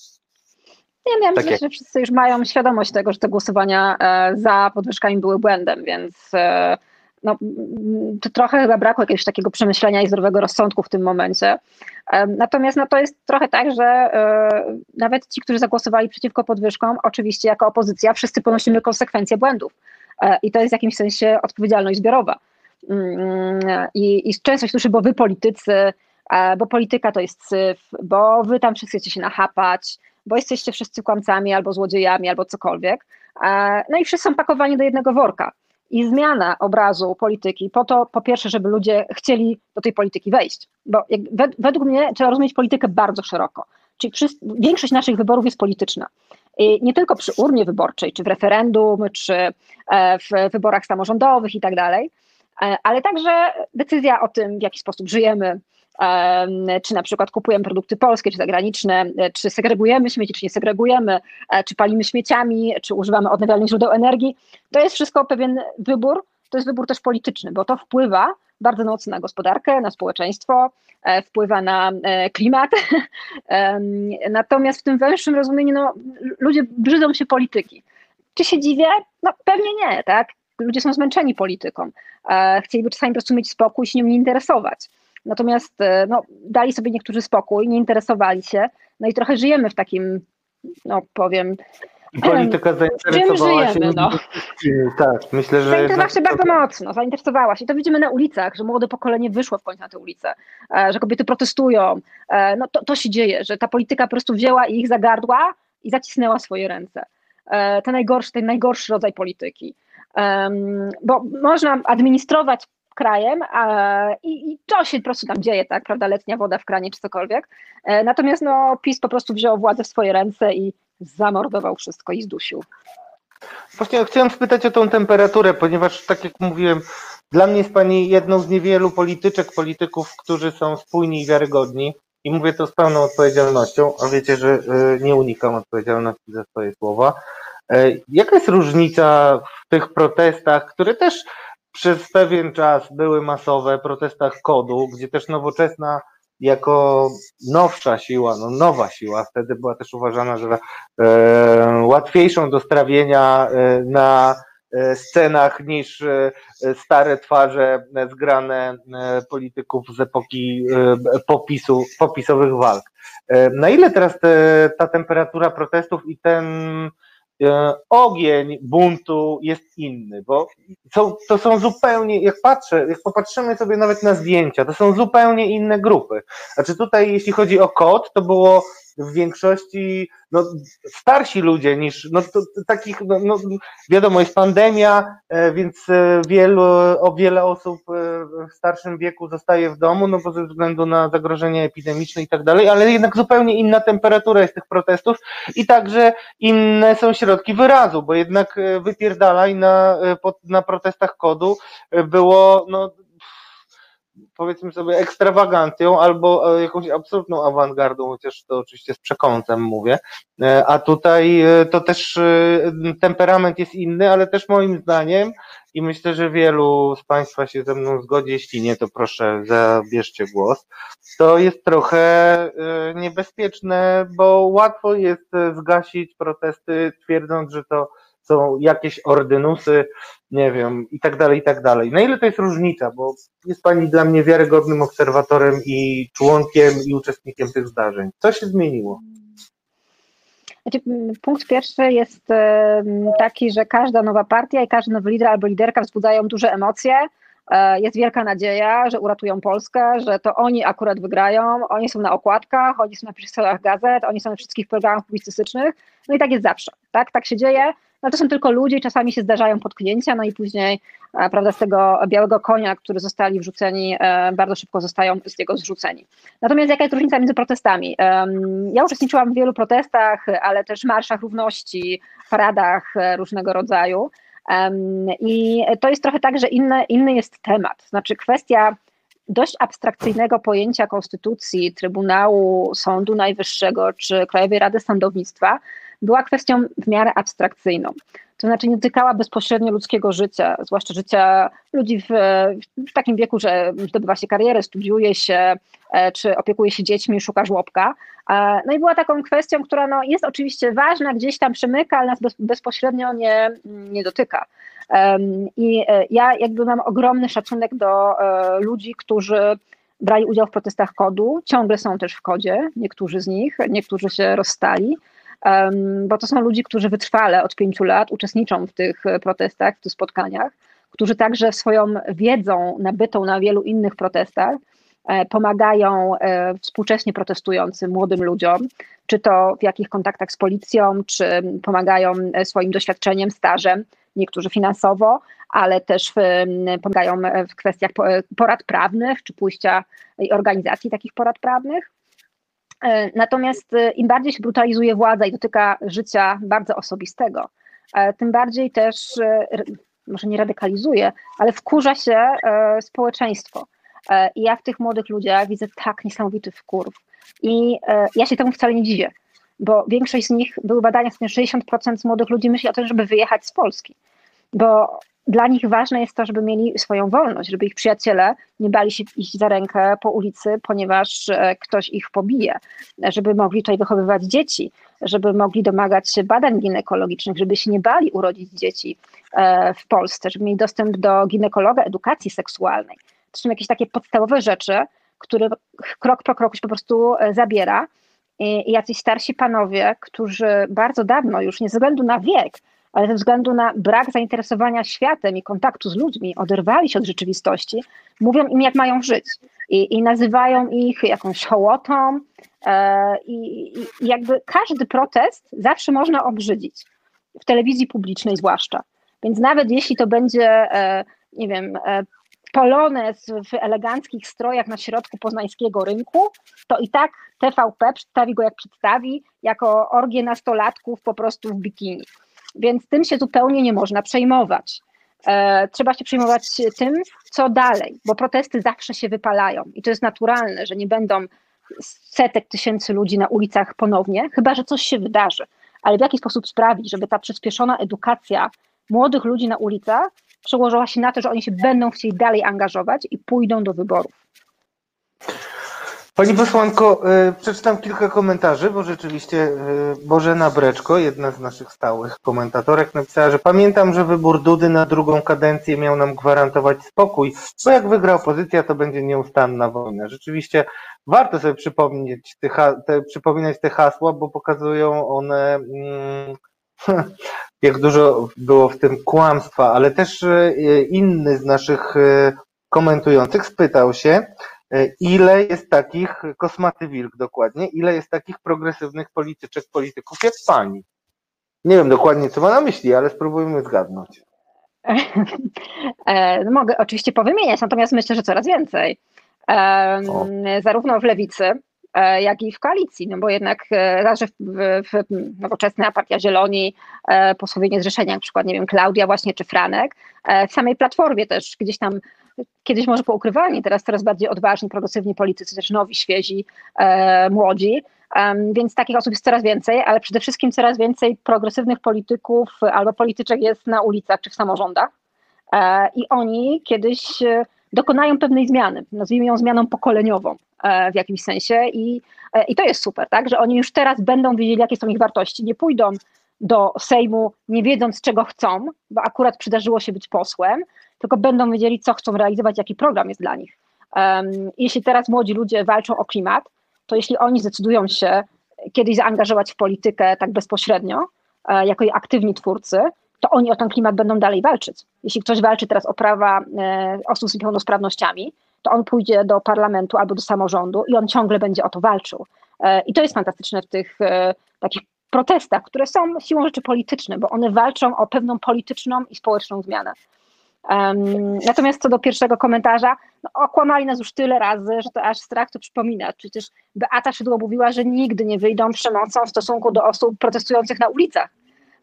Nie, ja tak myślę, że wszyscy już mają świadomość tego, że te głosowania e, za podwyżkami były błędem, więc e, no, to trochę chyba brakło jakiegoś takiego przemyślenia i zdrowego rozsądku w tym momencie. E, natomiast no, to jest trochę tak, że nawet ci, którzy zagłosowali przeciwko podwyżkom, oczywiście jako opozycja, wszyscy ponosimy konsekwencje błędów. I to jest w jakimś sensie odpowiedzialność zbiorowa. Mm, I, I często się słyszy, bo wy politycy, e, bo polityka to jest syf, bo wy tam wszyscy chcecie się nachapać, bo jesteście wszyscy kłamcami albo złodziejami, albo cokolwiek. E, no i wszyscy są pakowani do jednego worka. I zmiana obrazu polityki po to, po pierwsze, żeby ludzie chcieli do tej polityki wejść. Bo według mnie trzeba rozumieć politykę bardzo szeroko. Czyli większość naszych wyborów jest polityczna. I nie tylko przy urnie wyborczej, czy w referendum, czy e, w wyborach samorządowych i tak dalej, ale także decyzja o tym, w jaki sposób żyjemy, czy na przykład kupujemy produkty polskie czy zagraniczne, e, czy segregujemy śmieci, czy nie segregujemy, e, czy palimy śmieciami, czy używamy odnawialnych źródeł energii. To jest wszystko pewien wybór, to jest wybór też polityczny, bo to wpływa bardzo mocno na gospodarkę, na społeczeństwo, wpływa na klimat. Natomiast w tym węższym rozumieniu no, ludzie brzydzą się polityki. Czy się dziwię? No pewnie nie, tak? Ludzie są zmęczeni polityką. Chcieliby czasami po prostu mieć spokój i się nią nie interesować. Natomiast e, no, dali sobie niektórzy spokój, nie interesowali się, no i trochę żyjemy w takim, no powiem, Polityka zainteresowała żyjemy, się. No. Tak, myślę, że. Zainteresowała się bardzo mocno, zainteresowała się. To widzimy na ulicach, że młode pokolenie wyszło w końcu na te ulice, e, że kobiety protestują. E, no to, to się dzieje, że ta polityka po prostu wzięła ich za gardła i zacisnęła swoje ręce. To najgorszy, ten najgorszy rodzaj polityki bo można administrować krajem a, i, i to się po prostu tam dzieje, tak, prawda, letnia woda w kranie czy cokolwiek. E, natomiast no, PiS po prostu wziął władzę w swoje ręce i zamordował wszystko i zdusił. Właśnie chciałem spytać o tą temperaturę, ponieważ tak jak mówiłem, dla mnie jest Pani jedną z niewielu polityczek, polityków, którzy są spójni i wiarygodni. I mówię to z pełną odpowiedzialnością, a wiecie, że e, nie unikam odpowiedzialności za swoje słowa. E, jaka jest różnica w tych protestach, które też przez pewien czas były masowe, protestach kodu, gdzie też nowoczesna jako nowsza siła, no nowa siła, wtedy była też uważana, że e, łatwiejszą do strawienia e, na e, scenach niż e, stare twarze zgrane polityków z epoki popisu, popisowych walk. Na ile teraz te, ta temperatura protestów i ten ogień buntu jest inny, bo są, to są zupełnie, jak patrzę, jak popatrzymy sobie nawet na zdjęcia, to są zupełnie inne grupy. Znaczy tutaj, jeśli chodzi o kod, to było w większości no, starsi ludzie niż no, to, takich, no, no, wiadomo, jest pandemia, e, więc e, wielu, o wiele osób e, w starszym wieku zostaje w domu, no bo ze względu na zagrożenie epidemiczne i tak dalej, ale jednak zupełnie inna temperatura jest tych protestów i także inne są środki wyrazu, bo jednak wypierdalaj na, na protestach kodu było no, powiedzmy sobie ekstrawagancją albo e, jakąś absolutną awangardą, chociaż to oczywiście z przekątem mówię, e, a tutaj e, to też temperament jest inny, ale też moim zdaniem i myślę, że wielu z Państwa się ze mną zgodzi, jeśli nie, to proszę zabierzcie głos, to jest trochę niebezpieczne, bo łatwo jest zgasić protesty twierdząc, że to są jakieś ordynusy, nie wiem, i tak dalej, i tak dalej. Na ile to jest różnica, bo jest Pani dla mnie wiarygodnym obserwatorem i członkiem i uczestnikiem tych zdarzeń. Co się zmieniło? Znaczy, punkt pierwszy jest taki, że każda nowa partia i każdy nowy lider albo liderka wzbudzają duże emocje. E, jest wielka nadzieja, że uratują Polskę, że to oni akurat wygrają, oni są na okładkach, oni są na pierwszych stronach gazet, oni są na wszystkich programach publicystycznych. No i tak jest zawsze. Tak, tak się dzieje. No to są tylko ludzie, czasami się zdarzają potknięcia, no i później e, prawda, z tego białego konia, który zostali wrzuceni, e, bardzo szybko zostają z niego zrzuceni. Natomiast jaka jest różnica między protestami? Ja uczestniczyłam w wielu protestach, ale też marszach równości, paradach e, różnego rodzaju. I to jest trochę tak, że inny, inny jest temat. Znaczy kwestia dość abstrakcyjnego pojęcia konstytucji, Trybunału, Sądu Najwyższego czy Krajowej Rady Sądownictwa była kwestią w miarę abstrakcyjną. To znaczy nie dotykała bezpośrednio ludzkiego życia, zwłaszcza życia ludzi w, w takim wieku, że zdobywa się karierę, studiuje się, e, czy opiekuje się dziećmi, szuka żłobka. E, no i była taką kwestią, która no, jest oczywiście ważna, gdzieś tam przemyka, ale nas bez, bezpośrednio nie, nie dotyka. I e, ja jakby mam ogromny szacunek do ludzi, którzy brali udział w protestach kodu, ciągle są też w kodzie, niektórzy z nich, niektórzy się rozstali bo to są ludzie, którzy wytrwale od pięciu lat uczestniczą w tych e, protestach, w tych spotkaniach, którzy także swoją wiedzą nabytą na wielu innych protestach e, pomagają e, współcześnie protestującym młodym ludziom, czy to w jakich kontaktach z policją, czy pomagają swoim doświadczeniem, stażem, niektórzy finansowo, ale też pomagają w kwestiach porad prawnych, czy pójścia organizacji takich porad prawnych. E, natomiast e, im bardziej się brutalizuje władza i dotyka życia bardzo osobistego, e, tym bardziej też, może nie radykalizuje, ale wkurza się społeczeństwo. I ja w tych młodych ludziach widzę tak niesamowity wkurw. I ja się temu wcale nie dziwię, bo większość z nich, były badania, że 60% młodych ludzi myśli o tym, żeby wyjechać z Polski. Bo dla nich ważne jest to, żeby mieli swoją wolność, żeby ich przyjaciele nie bali się iść za rękę po ulicy, ponieważ e, ktoś ich pobije, żeby mogli tutaj wychowywać dzieci, żeby mogli domagać się badań ginekologicznych, żeby się nie bali urodzić dzieci e, w Polsce, żeby mieli dostęp do ginekologa, edukacji seksualnej. To są jakieś takie podstawowe rzeczy, które krok po kroku się po prostu e, zabiera. I jacyś starsi panowie, którzy bardzo dawno, już nie ze względu na wiek, ale ze względu na brak zainteresowania światem i kontaktu z ludźmi, oderwali się od rzeczywistości, mówią im, jak mają żyć. I, i nazywają ich jakąś hołotą. E, i, I jakby każdy protest zawsze można obrzydzić, w telewizji publicznej zwłaszcza. Więc nawet jeśli to będzie, e, nie wiem, e, polonez w eleganckich strojach na środku poznańskiego rynku, to i tak TVP przedstawi go jak przedstawi, jako orgię nastolatków po prostu w bikini więc tym się zupełnie nie można przejmować. E, trzeba się przejmować tym, co dalej, bo protesty zawsze się wypalają i to jest naturalne, że nie będą setek tysięcy ludzi na ulicach ponownie, chyba że coś się wydarzy. Ale w jaki sposób sprawić, żeby ta przyspieszona edukacja młodych ludzi na ulicach przełożyła się na to, że oni się będą chcieli dalej angażować i pójdą do wyborów. Pani posłanko, y, przeczytam kilka komentarzy, bo rzeczywiście y, Bożena Breczko, jedna z naszych stałych komentatorek, napisała, że pamiętam, że wybór Dudy na drugą kadencję miał nam gwarantować spokój, bo jak wygra opozycja, to będzie nieustanna wojna. Rzeczywiście warto sobie przypomnieć te, te, przypominać te hasła, bo pokazują one, mm, jak dużo było w tym kłamstwa, ale też y, inny z naszych komentujących spytał się, E, ile jest takich, kosmaty wilk dokładnie, ile jest takich progresywnych polityczek, polityków jak pani? Nie wiem dokładnie, co ma na myśli, ale spróbujmy zgadnąć. E, no mogę oczywiście powymieniać, natomiast myślę, że coraz więcej. O. Zarówno w lewicy, e, jak i w koalicji, no bo jednak zawsze w, w, w nowoczesna partia Zieloni, posłowie niezrzeszenia, na przykład, nie wiem, Klaudia właśnie, czy Franek, w samej Platformie też gdzieś tam kiedyś może poukrywani, teraz coraz bardziej odważni, progresywni politycy, też nowi, świezi, e, młodzi. Um, więc takich osób jest coraz więcej, ale przede wszystkim coraz więcej progresywnych polityków albo polityczek jest na ulicach czy w samorządach. E, I oni kiedyś e, dokonają pewnej zmiany, nazwijmy ją zmianą pokoleniową e, w jakimś sensie. I, e, I to jest super, tak? że oni już teraz będą wiedzieli, jakie są ich wartości. Nie pójdą do Sejmu, nie wiedząc czego chcą, bo akurat przydarzyło się być posłem, tylko będą wiedzieli, co chcą realizować, jaki program jest dla nich. Jeśli teraz młodzi ludzie walczą o klimat, to jeśli oni zdecydują się kiedyś zaangażować w politykę tak bezpośrednio, e, jako aktywni twórcy, to oni o ten klimat będą dalej walczyć. Jeśli ktoś walczy teraz o prawa e, osób z niepełnosprawnościami, to on pójdzie do parlamentu albo do samorządu i on ciągle będzie o to walczył. E, I to jest fantastyczne w tych takich protestach, które są siłą rzeczy polityczne, bo one walczą o pewną polityczną i społeczną zmianę. Um, natomiast co do pierwszego komentarza, no, okłamali nas już tyle razy, że to aż strach to przypomina. Przecież Beata Szydło mówiła, że nigdy nie wyjdą przemocą w stosunku do osób protestujących na ulicach.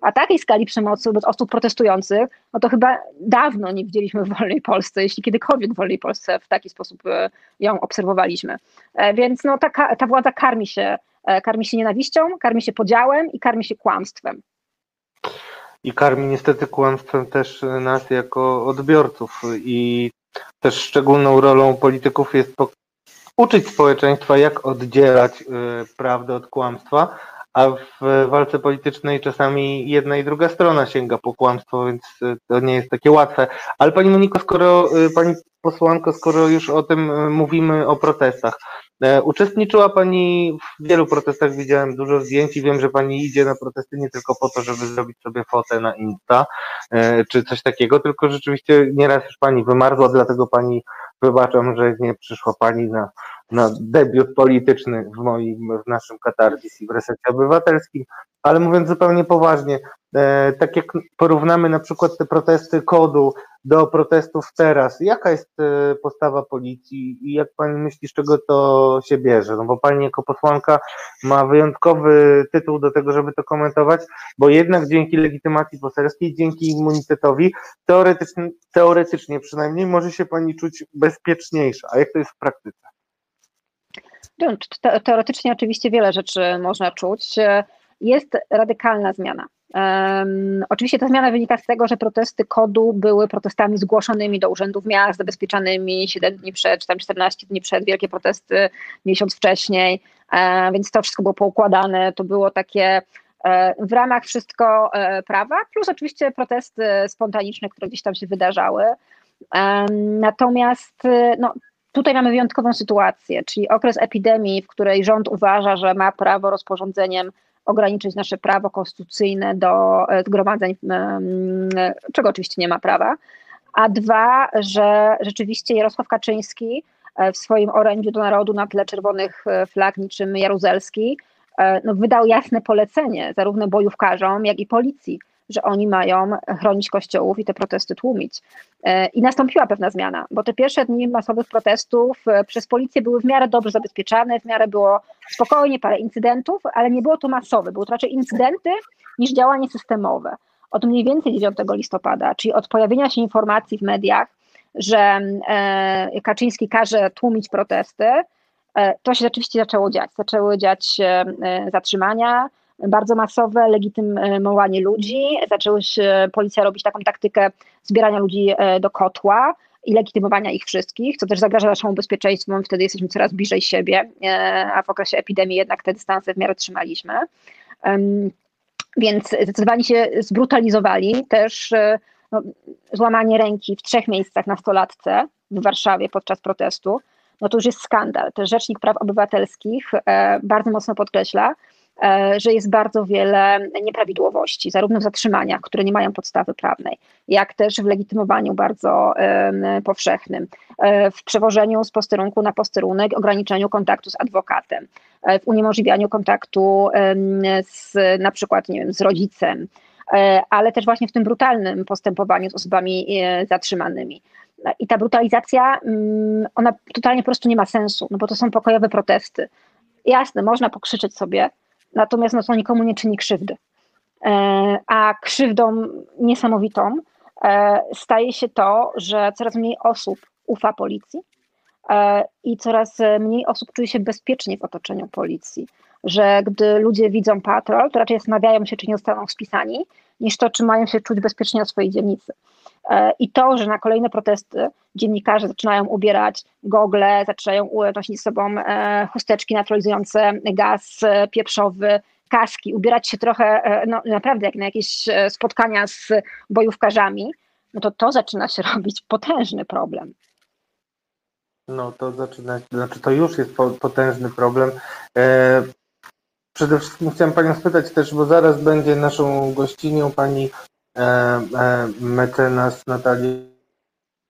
A takiej skali przemocy wobec osób protestujących, no to chyba dawno nie widzieliśmy w wolnej Polsce, jeśli kiedykolwiek w wolnej Polsce w taki sposób e, ją obserwowaliśmy. E, więc no, ta, ta władza karmi się, e, karmi się nienawiścią, karmi się podziałem i karmi się kłamstwem i karmi niestety kłamstwem też nas jako odbiorców i też szczególną rolą polityków jest uczyć społeczeństwa, jak oddzielać y, prawdę od kłamstwa, a w walce politycznej czasami jedna i druga strona sięga po kłamstwo, więc y, to nie jest takie łatwe. Ale pani Moniko, skoro y, pani posłanko, skoro już o tym mówimy o protestach, uczestniczyła Pani w wielu protestach, widziałem dużo zdjęć i wiem, że Pani idzie na protesty nie tylko po to, żeby zrobić sobie fotę na Insta e, czy coś takiego, tylko rzeczywiście nieraz już Pani wymarzła, dlatego Pani wybaczam, że nie przyszła Pani na, na debiut polityczny w moim, w naszym katarzis i w resecie obywatelskim, ale mówiąc zupełnie poważnie, e, tak jak porównamy na przykład te protesty kodu do protestów teraz, jaka jest e, postawa policji i jak pani myśli, z czego to się bierze? No bo pani jako posłanka ma wyjątkowy tytuł do tego, żeby to komentować, bo jednak dzięki legitymacji poselskiej, dzięki immunitetowi, teoretycznie, teoretycznie przynajmniej może się pani czuć bezpieczniejsza. A jak to jest w praktyce? Teoretycznie oczywiście wiele rzeczy można czuć. Jest radykalna zmiana. Um, oczywiście ta zmiana wynika z tego, że protesty kodu były protestami zgłoszonymi do urzędów miast, zabezpieczanymi 7 dni przed, czy tam 14 dni przed, wielkie protesty miesiąc wcześniej, e, więc to wszystko było poukładane, to było takie e, w ramach wszystko e, prawa, plus oczywiście protesty spontaniczne, które gdzieś tam się wydarzały. Natomiast no, tutaj mamy wyjątkową sytuację, czyli okres epidemii, w której rząd uważa, że ma prawo rozporządzeniem ograniczyć nasze prawo konstytucyjne do e, zgromadzeń, czego oczywiście nie ma prawa, a dwa, że rzeczywiście Jarosław Kaczyński e, w swoim orędziu do narodu na tle czerwonych e, flag niczym Jaruzelski no, wydał jasne polecenie zarówno bojówkarzom, jak i policji, że oni mają chronić kościołów i te protesty tłumić. E, I nastąpiła pewna zmiana, bo te pierwsze dni masowych protestów e, przez policję były w miarę dobrze zabezpieczane, w miarę było spokojnie, parę incydentów, ale nie było to masowe, były to raczej incydenty niż działanie systemowe. Od mniej więcej 9 listopada, czyli od pojawienia się informacji w mediach, że e, Kaczyński każe tłumić protesty, to się rzeczywiście zaczęło dziać. Zaczęły dziać zatrzymania, bardzo masowe legitymowanie ludzi. Zaczęła się policja robić taką taktykę zbierania ludzi e, do kotła i legitymowania ich wszystkich, co też zagraża naszemu bezpieczeństwu, wtedy jesteśmy coraz bliżej siebie, e, a w okresie epidemii jednak te dystanse w miarę trzymaliśmy. Więc zdecydowanie się zbrutalizowali. Też e, no, złamanie ręki w trzech miejscach na stolatce w Warszawie podczas protestu, no to już jest skandal. Też Rzecznik Praw Obywatelskich bardzo mocno podkreśla, E, że jest bardzo wiele nieprawidłowości, zarówno w zatrzymaniach, które nie mają podstawy prawnej, jak też w legitymowaniu bardzo powszechnym, e, w przewożeniu z posterunku na posterunek, ograniczeniu kontaktu z adwokatem, e, w uniemożliwianiu kontaktu z, na przykład nie wiem, z rodzicem, ale też właśnie w tym brutalnym postępowaniu z osobami zatrzymanymi. I ta brutalizacja, mm, ona totalnie po prostu nie ma sensu, no bo to są pokojowe protesty. Jasne, można pokrzyczeć sobie, natomiast no, to nikomu nie czyni krzywdy. E, a krzywdą niesamowitą e, staje się to, że coraz mniej osób ufa policji e, i coraz mniej osób czuje się bezpiecznie w otoczeniu policji. Że gdy ludzie widzą patrol, to raczej zastanawiają się, czy nie zostaną spisani, niż to, czy mają się czuć bezpiecznie o swojej dzielnicy. I to, że na kolejne protesty dziennikarze zaczynają ubierać gogle, zaczynają nosić z sobą chusteczki neutralizujące gaz pieprzowy, kaski, ubierać się trochę, no naprawdę jak na jakieś spotkania z bojówkarzami, no to to zaczyna się robić potężny problem. No to zaczyna, znaczy to już jest potężny problem. Przede wszystkim chciałem Panią spytać też, bo zaraz będzie naszą gościnią Pani e, e, mecenas Natalia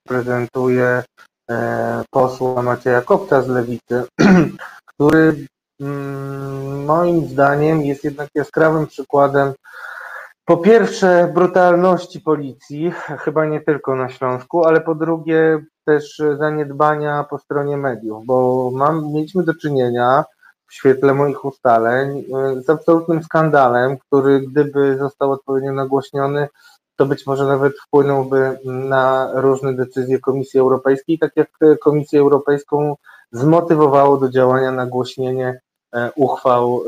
prezentuje e, posła Macieja Kopta z Lewicy, który mm, moim zdaniem jest jednak jaskrawym przykładem po pierwsze brutalności policji, chyba nie tylko na Śląsku, ale po drugie też zaniedbania po stronie mediów, bo mam, mieliśmy do czynienia w świetle moich ustaleń e, z absolutnym skandalem, który gdyby został odpowiednio nagłośniony, to być może nawet wpłynąłby na różne decyzje Komisji Europejskiej, tak jak Komisję Europejską zmotywowało do działania nagłośnienie e, uchwał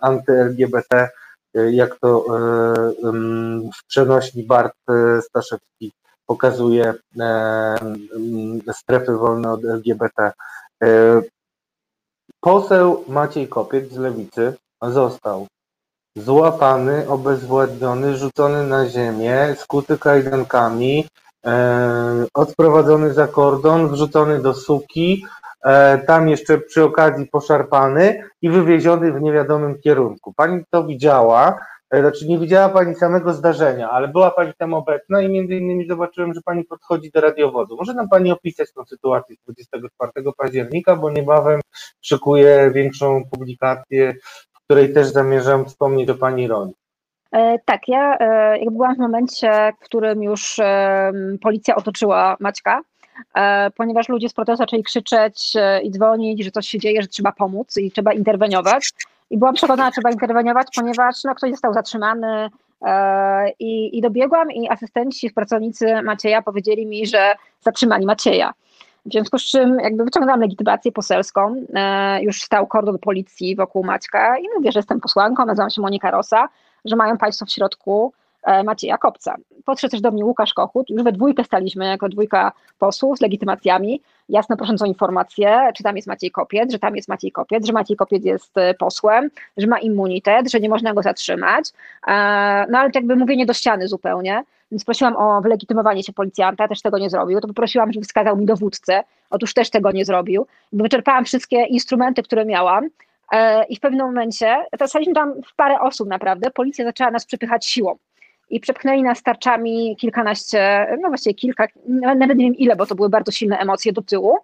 anty-LGBT jak to e, w przenośni Bart e, Staszewski pokazuje e, strefy wolne od LGBT. Poseł Maciej Kopiec z Lewicy został złapany, obezwładniony, rzucony na ziemię, skuty kajdankami, odprowadzony za kordon, wrzucony do suki, E, tam jeszcze przy okazji poszarpany i wywieziony w niewiadomym kierunku. Pani to widziała, e, znaczy nie widziała Pani samego zdarzenia, ale była Pani tam obecna i między innymi zobaczyłem, że Pani podchodzi do radiowozu. Może nam Pani opisać tę sytuację z 24 października, bo niebawem szykuję większą publikację, w której też zamierzam wspomnieć o Pani roli. E, tak, ja jak byłam w momencie, w którym już policja otoczyła Maćka, E, ponieważ ludzie z protestu zaczęli krzyczeć e, i dzwonić, że coś się dzieje, że trzeba pomóc i trzeba interweniować. I byłam przekonana, że trzeba interweniować, ponieważ no, ktoś został zatrzymany e, i, i dobiegłam i asystenci, pracownicy Macieja powiedzieli mi, że zatrzymali Macieja. W związku z czym jakby wyciągnęłam legitymację poselską, już stał kordon policji wokół Maćka i mówię, że jestem posłanką, nazywam się Monika Rosa, że mają państwo w środku E, Macieja Kopca. Podszedł też do mnie Łukasz Kochut, już we dwójkę staliśmy jako dwójka posłów z legitymacjami, jasno prosząc o informację, czy tam jest Maciej Kopiec, że tam jest Maciej Kopiec, że Maciej Kopiec jest e, posłem, że ma immunitet, że nie można go zatrzymać, e, no ale to jakby mówienie do ściany zupełnie, więc prosiłam o wylegitymowanie się policjanta, też tego nie zrobił, to poprosiłam, żeby wskazał mi dowódcę, otóż też tego nie zrobił, wyczerpałam wszystkie instrumenty, które miałam, i w pewnym momencie, to staliśmy tam w parę osób naprawdę, policja zaczęła nas przepychać siłą i przepchnęli nas tarczami kilkanaście, no właściwie kilka, nawet nie wiem ile, bo to były bardzo silne emocje do tyłu.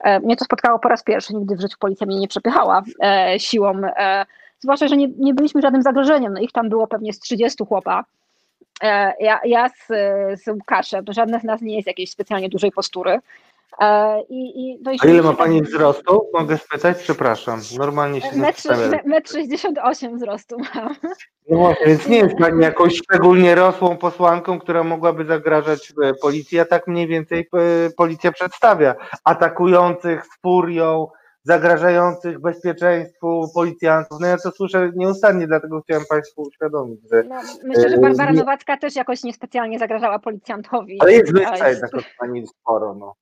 E, mnie to spotkało po raz pierwszy, nigdy w życiu policja mnie nie przepychała e, siłą, e, zwłaszcza, że nie, nie byliśmy żadnym zagrożeniem, no ich tam było pewnie z 30 chłopa. Ja, ja z, z Łukaszem, żadne z nas nie jest jakiejś specjalnie dużej postury, I, i, no i A ile ma Pani wzrostu? Mogę spytać? Przepraszam. Normalnie się metr, metr 68 wzrostu mam. No właśnie, więc nie jest Pani jakąś szczególnie rosłą posłanką, która mogłaby zagrażać e, policji, a tak mniej więcej e, policja przedstawia atakujących z furią, zagrażających bezpieczeństwu policjantów. No ja to słyszę nieustannie, dlatego chciałem Państwu uświadomić, że... No, myślę, że Barbara Nowacka też jakoś niespecjalnie zagrażała policjantowi. Ale jest wyższa jednak od Pani sporo, no.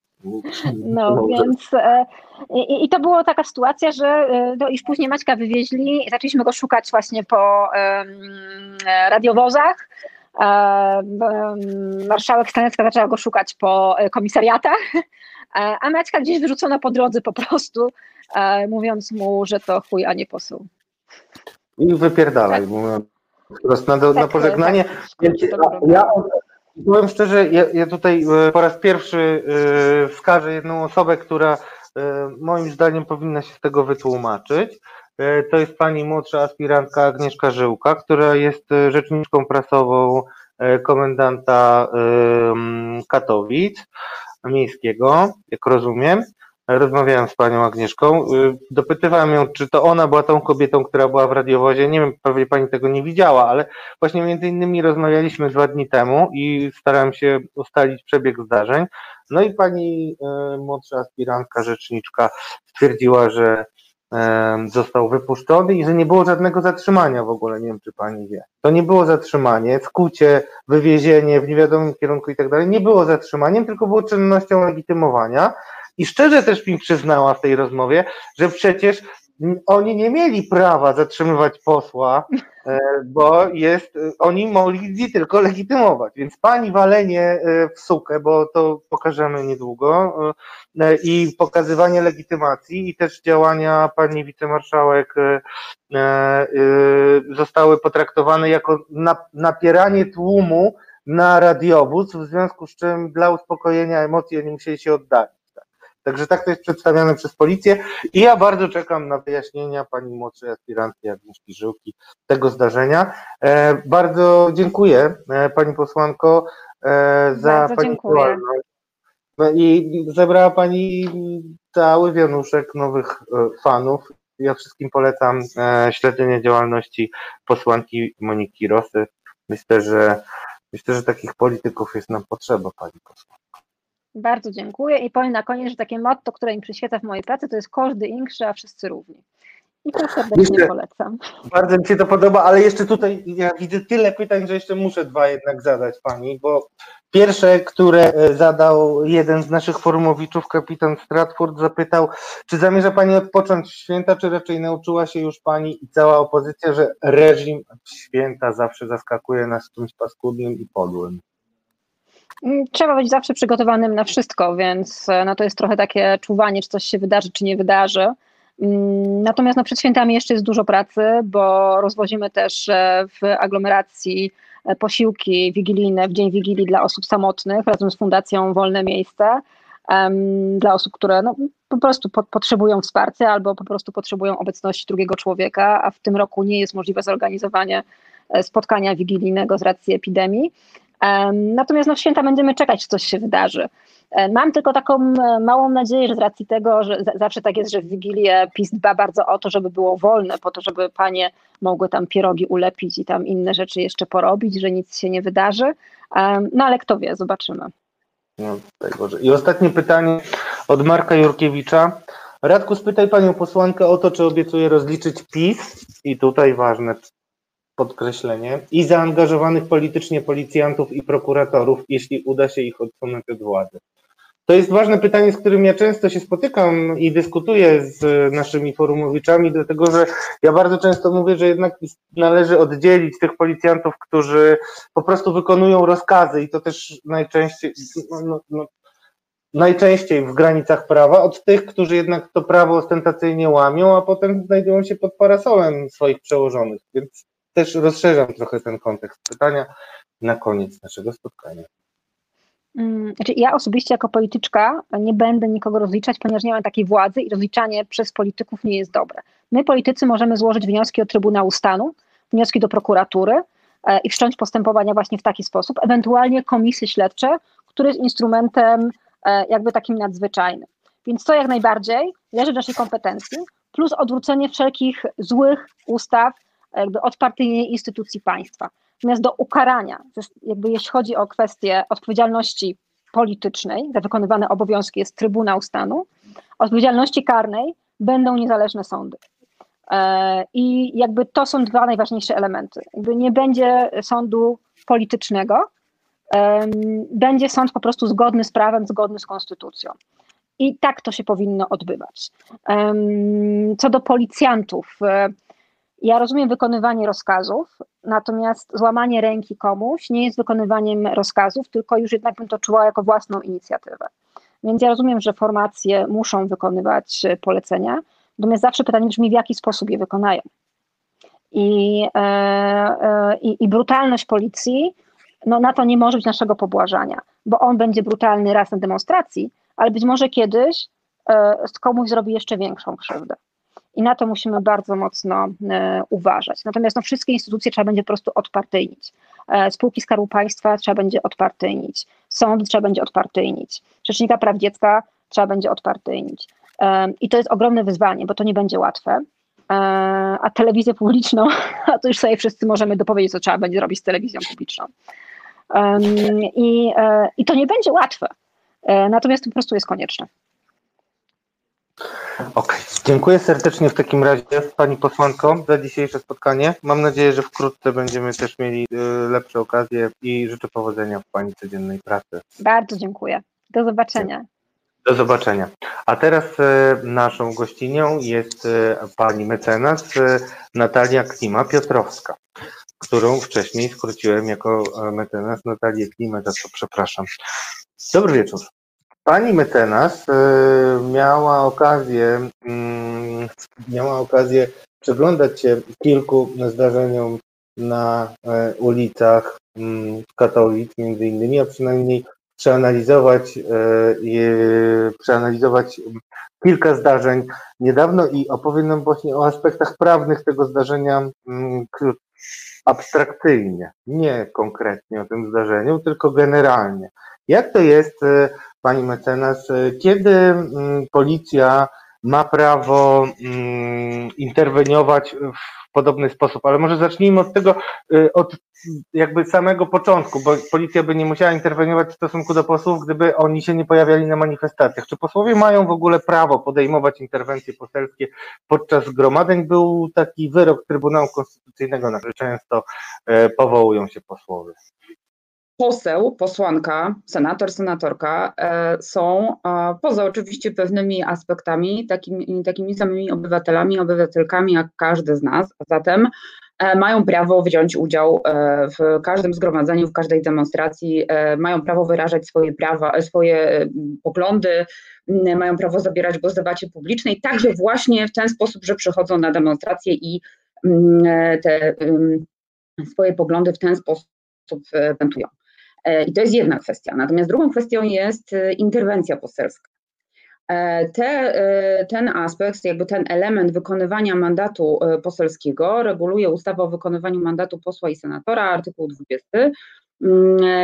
No, więc e, i, i, to była taka sytuacja, że e, no, już później Maćka wywieźli, zaczęliśmy go szukać właśnie po um, radiowozach. Um, marszałek Stanecka zaczęła go szukać po komisariatach, a Maćka gdzieś wyrzucono po drodze po prostu, mówiąc mu, że to chuj, a nie poseł. I wypierdalaj, tak. mówiąc na, na tak, pożegnanie. Tak, ja, Powiem szczerze, ja, ja tutaj e, po raz pierwszy e, wskażę jedną osobę, która e, moim zdaniem powinna się z tego wytłumaczyć. To jest pani młodsza aspirantka Agnieszka Żyłka, która jest rzeczniczką prasową komendanta Katowic miejskiego, jak rozumiem rozmawiałem z panią Agnieszką, y, dopytywałem ją, czy to ona była tą kobietą, która była w radiowozie. Nie wiem, pewnie pani tego nie widziała, ale właśnie między innymi rozmawialiśmy dwa dni temu i starałem się ustalić przebieg zdarzeń. No i pani y, młodsza aspirantka, rzeczniczka stwierdziła, że został wypuszczony i że nie było żadnego zatrzymania w ogóle, nie wiem czy pani wie. To nie było zatrzymanie, skucie, wywiezienie w niewiadomym kierunku i tak dalej, nie było zatrzymaniem, tylko było czynnością legitymowania i szczerze też mi przyznała w tej rozmowie, że przecież oni nie mieli prawa zatrzymywać posła, e, bo jest, oni mogli tylko legitymować. Więc pani walenie e, w sukę, bo to pokażemy niedługo, e, i pokazywanie legitymacji i też działania pani wicemarszałek zostały potraktowane jako napieranie tłumu na radiowóz, w związku z czym dla uspokojenia emocji oni musieli się oddać. Także tak to jest przedstawiane przez policję i ja bardzo czekam na wyjaśnienia pani młodszej aspirantki Agnieszki Żyłki tego zdarzenia. E, bardzo dziękuję e, pani posłanko e, za bardzo pani działalność. No i zebrała pani cały wianuszek nowych fanów. Ja wszystkim polecam śledzenie działalności posłanki Moniki Rosy. Myślę, że myślę, że takich polityków jest nam potrzeba, pani posłanko. Bardzo dziękuję i powiem na koniec, że takie motto, które mi przyświeca w mojej pracy, to jest każdy inkszy, a wszyscy równi. I to serdecznie jeszcze, polecam. Bardzo mi się to podoba, ale jeszcze tutaj ja widzę tyle pytań, że jeszcze muszę dwa jednak zadać Pani, bo pierwsze, które e, zadał jeden z naszych forumowiczów, kapitan Stratford, zapytał, czy zamierza Pani odpocząć święta, czy raczej nauczyła się już Pani i cała opozycja, że reżim święta zawsze zaskakuje nas czymś paskudnym i podłym? Mm, trzeba być zawsze przygotowanym na wszystko, więc e, no to jest trochę takie czuwanie, czy coś się wydarzy, czy nie wydarzy. Mm, natomiast no, przed świętami jeszcze jest dużo pracy, bo rozwozimy też e, w aglomeracji e, posiłki wigilijne w dzień Wigilii dla osób samotnych razem z Fundacją Wolne Miejsce, dla osób, które no, po prostu po, potrzebują wsparcia albo po prostu potrzebują obecności drugiego człowieka, a w tym roku nie jest możliwe zorganizowanie spotkania wigilijnego z racji epidemii. Natomiast no, w święta będziemy czekać, czy coś się wydarzy. E, mam tylko taką e, małą nadzieję, że z racji tego, że zawsze tak jest, że w Wigilię PiS dba bardzo o to, żeby było wolne, po to, żeby panie mogły tam pierogi ulepić i tam inne rzeczy jeszcze porobić, że nic się nie wydarzy. No ale kto wie, zobaczymy. No, I ostatnie pytanie od Marka Jurkiewicza. Radku, spytaj panią posłankę o to, czy obiecuje rozliczyć PiS i tutaj ważne, podkreślenie, i zaangażowanych politycznie policjantów i prokuratorów, jeśli uda się ich odsunąć od władzy. To jest ważne pytanie, z którym ja często się spotykam i dyskutuję z naszymi forumowiczami, dlatego że ja bardzo często mówię, że jednak należy oddzielić tych policjantów, którzy po prostu wykonują rozkazy i to też najczęściej, no, no, no najczęściej w granicach prawa, od tych, którzy jednak to prawo ostentacyjnie łamią, a potem znajdują się pod parasolem swoich przełożonych. Więc też rozszerzam trochę ten kontekst pytania na koniec naszego spotkania. Mm, znaczy ja osobiście jako polityczka nie będę nikogo rozliczać, ponieważ nie mam takiej władzy i rozliczanie przez polityków nie jest dobre. My politycy możemy złożyć wnioski od Trybunału Stanu, wnioski do prokuratury e, i wszcząć postępowania właśnie w taki sposób, ewentualnie komisje śledcze, które jest instrumentem e, jakby takim nadzwyczajnym. Więc to jak najbardziej leży w naszej kompetencji, plus odwrócenie wszelkich złych ustaw, jakby odpartyjnej instytucji państwa. Natomiast do ukarania, jakby jeśli chodzi o kwestię odpowiedzialności politycznej za wykonywane obowiązki jest Trybunał Stanu, odpowiedzialności karnej będą niezależne sądy. E, I jakby to są dwa najważniejsze elementy. Jakby nie będzie sądu politycznego, będzie sąd po prostu zgodny z prawem, zgodny z konstytucją. I tak to się powinno odbywać. Co do policjantów, e, ja rozumiem wykonywanie rozkazów, natomiast złamanie ręki komuś nie jest wykonywaniem rozkazów, tylko już jednak bym to czuła jako własną inicjatywę. Więc ja rozumiem, że formacje muszą wykonywać polecenia, natomiast zawsze pytanie brzmi, w jaki sposób je wykonają. I, e, e, i, i brutalność policji, no na to nie może być naszego pobłażania, bo on będzie brutalny raz na demonstracji, ale być może kiedyś e, komuś zrobi jeszcze większą krzywdę i na to musimy bardzo mocno e, uważać. Natomiast no, wszystkie instytucje trzeba będzie po prostu odpartyjnić. E, spółki Skarbu Państwa trzeba będzie odpartyjnić, sąd trzeba będzie odpartyjnić, Rzecznika Praw Dziecka trzeba będzie odpartyjnić. E, I to jest ogromne wyzwanie, bo to nie będzie łatwe. A telewizję publiczną, a to już sobie wszyscy możemy dopowiedzieć, co trzeba będzie robić z telewizją publiczną. I, i to nie będzie łatwe. Natomiast to po prostu jest konieczne. Okej, okay. dziękuję serdecznie w takim razie Pani posłanko za dzisiejsze spotkanie. Mam nadzieję, że wkrótce będziemy też mieli y, lepsze okazje i życzę powodzenia w Pani codziennej pracy. Bardzo dziękuję. Do zobaczenia. Do zobaczenia. A teraz e, naszą gościnią jest e, pani mecenas e, Natalia Klima-Piotrowska, którą wcześniej skróciłem jako mecenas Natalię Klimę, za co przepraszam. Dobry wieczór. Pani mecenas miała okazję, mm, miała okazję przyglądać się kilku zdarzeniom na ulicach mm, Katowic między innymi, a przynajmniej przeanalizować, e, przeanalizować kilka zdarzeń niedawno i opowiem nam właśnie o aspektach prawnych tego zdarzenia mm, abstrakcyjnie, nie konkretnie o tym zdarzeniu, tylko generalnie. Jak to jest, e, pani mecenas, e, kiedy mm, policja ma prawo mm, interweniować w podobny sposób, ale może zacznijmy od tego, y, od jakby samego początku, bo policja by nie musiała interweniować w stosunku do posłów, gdyby oni się nie pojawiali na manifestacjach. Czy posłowie mają w ogóle prawo podejmować interwencje poselskie podczas zgromadzeń? Był taki wyrok Trybunału Konstytucyjnego, na który często e, powołują się posłowie poseł, posłanka, senator, senatorka e, są poza oczywiście pewnymi aspektami takimi, takimi samymi obywatelami, obywatelkami jak każdy z nas, a zatem e, mają prawo wziąć udział e, w każdym zgromadzeniu, w każdej demonstracji, mają prawo wyrażać swoje prawa, swoje poglądy, mają prawo zabierać głos w debacie publicznej, także właśnie w ten sposób, że przychodzą na demonstracje i te swoje poglądy w ten sposób wentują. E, I to jest jedna kwestia. Natomiast drugą kwestią jest e, interwencja poselska. E, te, ten aspekt, jakby ten element wykonywania mandatu poselskiego reguluje ustawa o wykonywaniu mandatu posła i senatora, artykuł 20, Mm,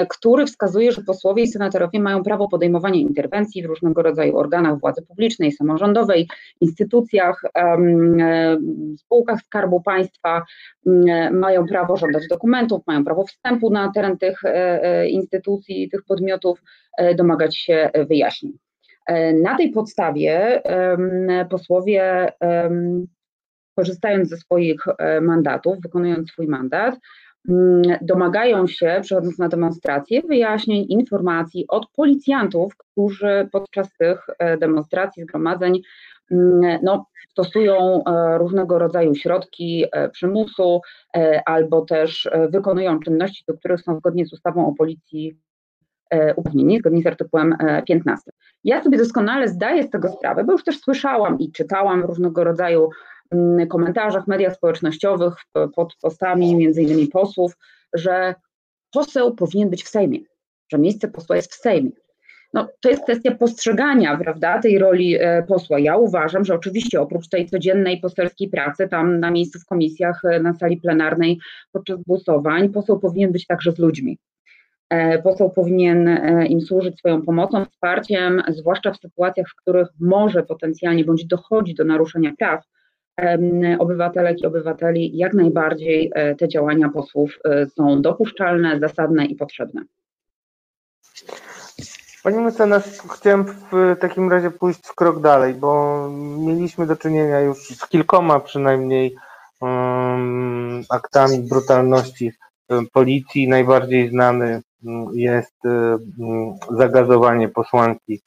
który wskazuje, że posłowie i senatorowie mają prawo podejmowania interwencji w różnego rodzaju organach władzy publicznej, samorządowej, instytucjach, spółkach Skarbu Państwa, mm, mają prawo żądać dokumentów, mają prawo wstępu na teren tych e, e, instytucji, tych podmiotów, e, domagać się wyjaśnień. Na tej podstawie posłowie, korzystając ze swoich mandatów, wykonując swój mandat, Mm, domagają się, przychodząc na demonstracje, wyjaśnień, informacji od policjantów, którzy podczas tych e, demonstracji, zgromadzeń mm, no, stosują e, różnego rodzaju środki e, przymusu albo też wykonują czynności, do których są zgodnie z ustawą o policji uprawnieni, zgodnie z artykułem 15. Ja sobie doskonale zdaję z tego sprawę, bo już też słyszałam i czytałam różnego rodzaju Mm, komentarzach w mediach społecznościowych pod postami między innymi posłów, że poseł powinien być w Sejmie, że miejsce posła jest w Sejmie. No, to jest kwestia postrzegania, prawda, tej roli e, posła. Ja uważam, że oczywiście oprócz tej codziennej poselskiej pracy, tam na miejscu w komisjach, e, na sali plenarnej, podczas głosowań, poseł powinien być także z ludźmi. E, poseł powinien im służyć swoją pomocą, wsparciem, zwłaszcza w sytuacjach, w których może potencjalnie bądź dochodzi do naruszenia praw, obywatelek i obywateli, jak najbardziej e, te działania posłów e, są dopuszczalne, zasadne i potrzebne. Pani mecenas, chciałem w takim razie pójść krok dalej, bo mieliśmy do czynienia już z kilkoma przynajmniej um, aktami brutalności policji. Najbardziej znany mm, jest um, zagazowanie posłanki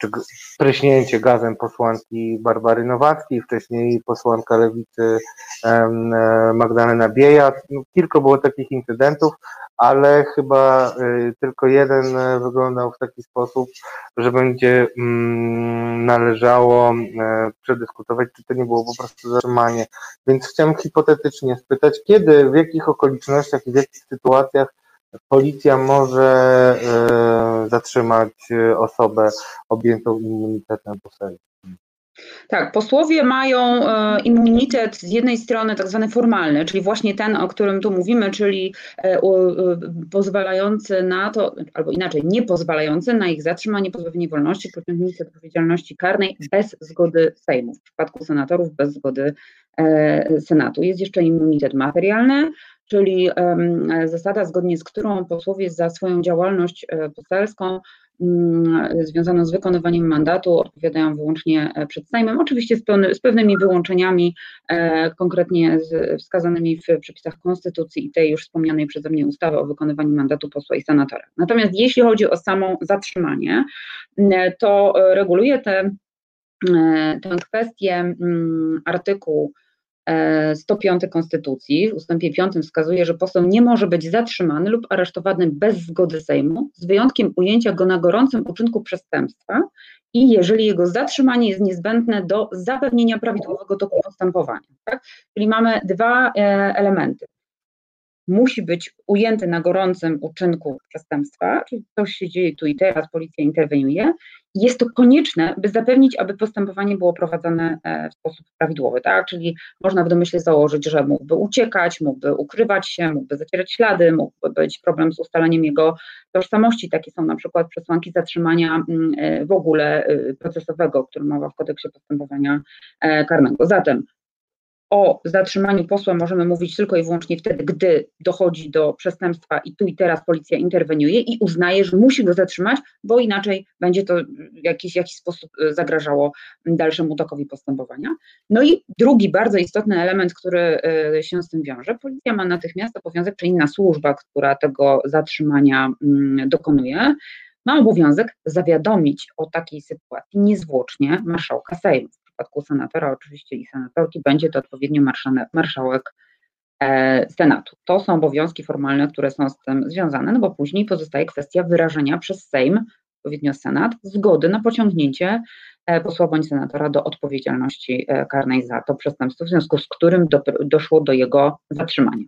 czy pryśnięcie gazem posłanki Barbary Nowackiej, wcześniej posłanka lewicy e, Magdalena Biejat. No, kilka było takich incydentów, ale chyba e, tylko jeden e, wyglądał w taki sposób, że będzie mm, należało przedyskutować, czy to nie było po prostu zatrzymanie. Więc chciałem hipotetycznie spytać, kiedy, w jakich okolicznościach i w jakich sytuacjach policja może e, zatrzymać e, osobę objętą immunitetem poselskim. Tak, posłowie mają e, immunitet z jednej strony tak zwany formalny, czyli właśnie ten, o którym tu mówimy, czyli pozwalający na to, albo inaczej, nie pozwalający na ich zatrzymanie, pozbawienie wolności, pociągnięcie odpowiedzialności karnej bez zgody Sejmu. W przypadku senatorów bez zgody Senatu. Jest jeszcze immunitet materialny, czyli zasada, zgodnie z którą posłowie za swoją działalność e, poselską mm, związaną z wykonywaniem mandatu odpowiadają wyłącznie przed Sejmem, oczywiście z, pełny, z pewnymi wyłączeniami, konkretnie z, wskazanymi w przepisach Konstytucji i tej już wspomnianej przeze mnie ustawy o wykonywaniu mandatu posła i senatora. Natomiast jeśli chodzi o samo zatrzymanie, to reguluje te, tę kwestię mm, artykuł 105 Konstytucji w ustępie 5 wskazuje, że poseł nie może być zatrzymany lub aresztowany bez zgody Sejmu, z wyjątkiem ujęcia go na gorącym uczynku przestępstwa i jeżeli jego zatrzymanie jest niezbędne do zapewnienia prawidłowego toku postępowania. Tak? Czyli mamy dwa e, elementy musi być ujęty na gorącym uczynku przestępstwa, czyli coś się dzieje tu i teraz, policja interweniuje. Jest to konieczne, by zapewnić, aby postępowanie było prowadzone e, w sposób prawidłowy, tak? Czyli można w domyśle założyć, że mógłby uciekać, mógłby ukrywać się, mógłby zacierać ślady, mógłby być problem z ustaleniem jego tożsamości. Takie są na przykład przesłanki zatrzymania mm, e, w ogóle e, procesowego, o którym mowa w kodeksie postępowania karnego. Zatem o zatrzymaniu posła możemy mówić tylko i wyłącznie wtedy, gdy dochodzi do przestępstwa i tu i teraz policja interweniuje i uznaje, że musi go zatrzymać, bo inaczej będzie to w jakiś, jakiś sposób e, zagrażało dalszemu tokowi postępowania. No i drugi bardzo istotny element, który e, się z tym wiąże, policja ma natychmiast obowiązek, czy inna służba, która tego zatrzymania mm, dokonuje, ma obowiązek zawiadomić o takiej sytuacji niezwłocznie marszałka Sejmu przypadku senatora oczywiście i senatorki będzie to odpowiednio marszałek e, Senatu. To są obowiązki formalne, które są z tym związane, no bo później pozostaje kwestia wyrażenia przez Sejm, odpowiednio Senat, zgody na pociągnięcie e, posła bądź senatora do odpowiedzialności e, karnej za to przestępstwo, w związku z którym do, doszło do jego zatrzymania.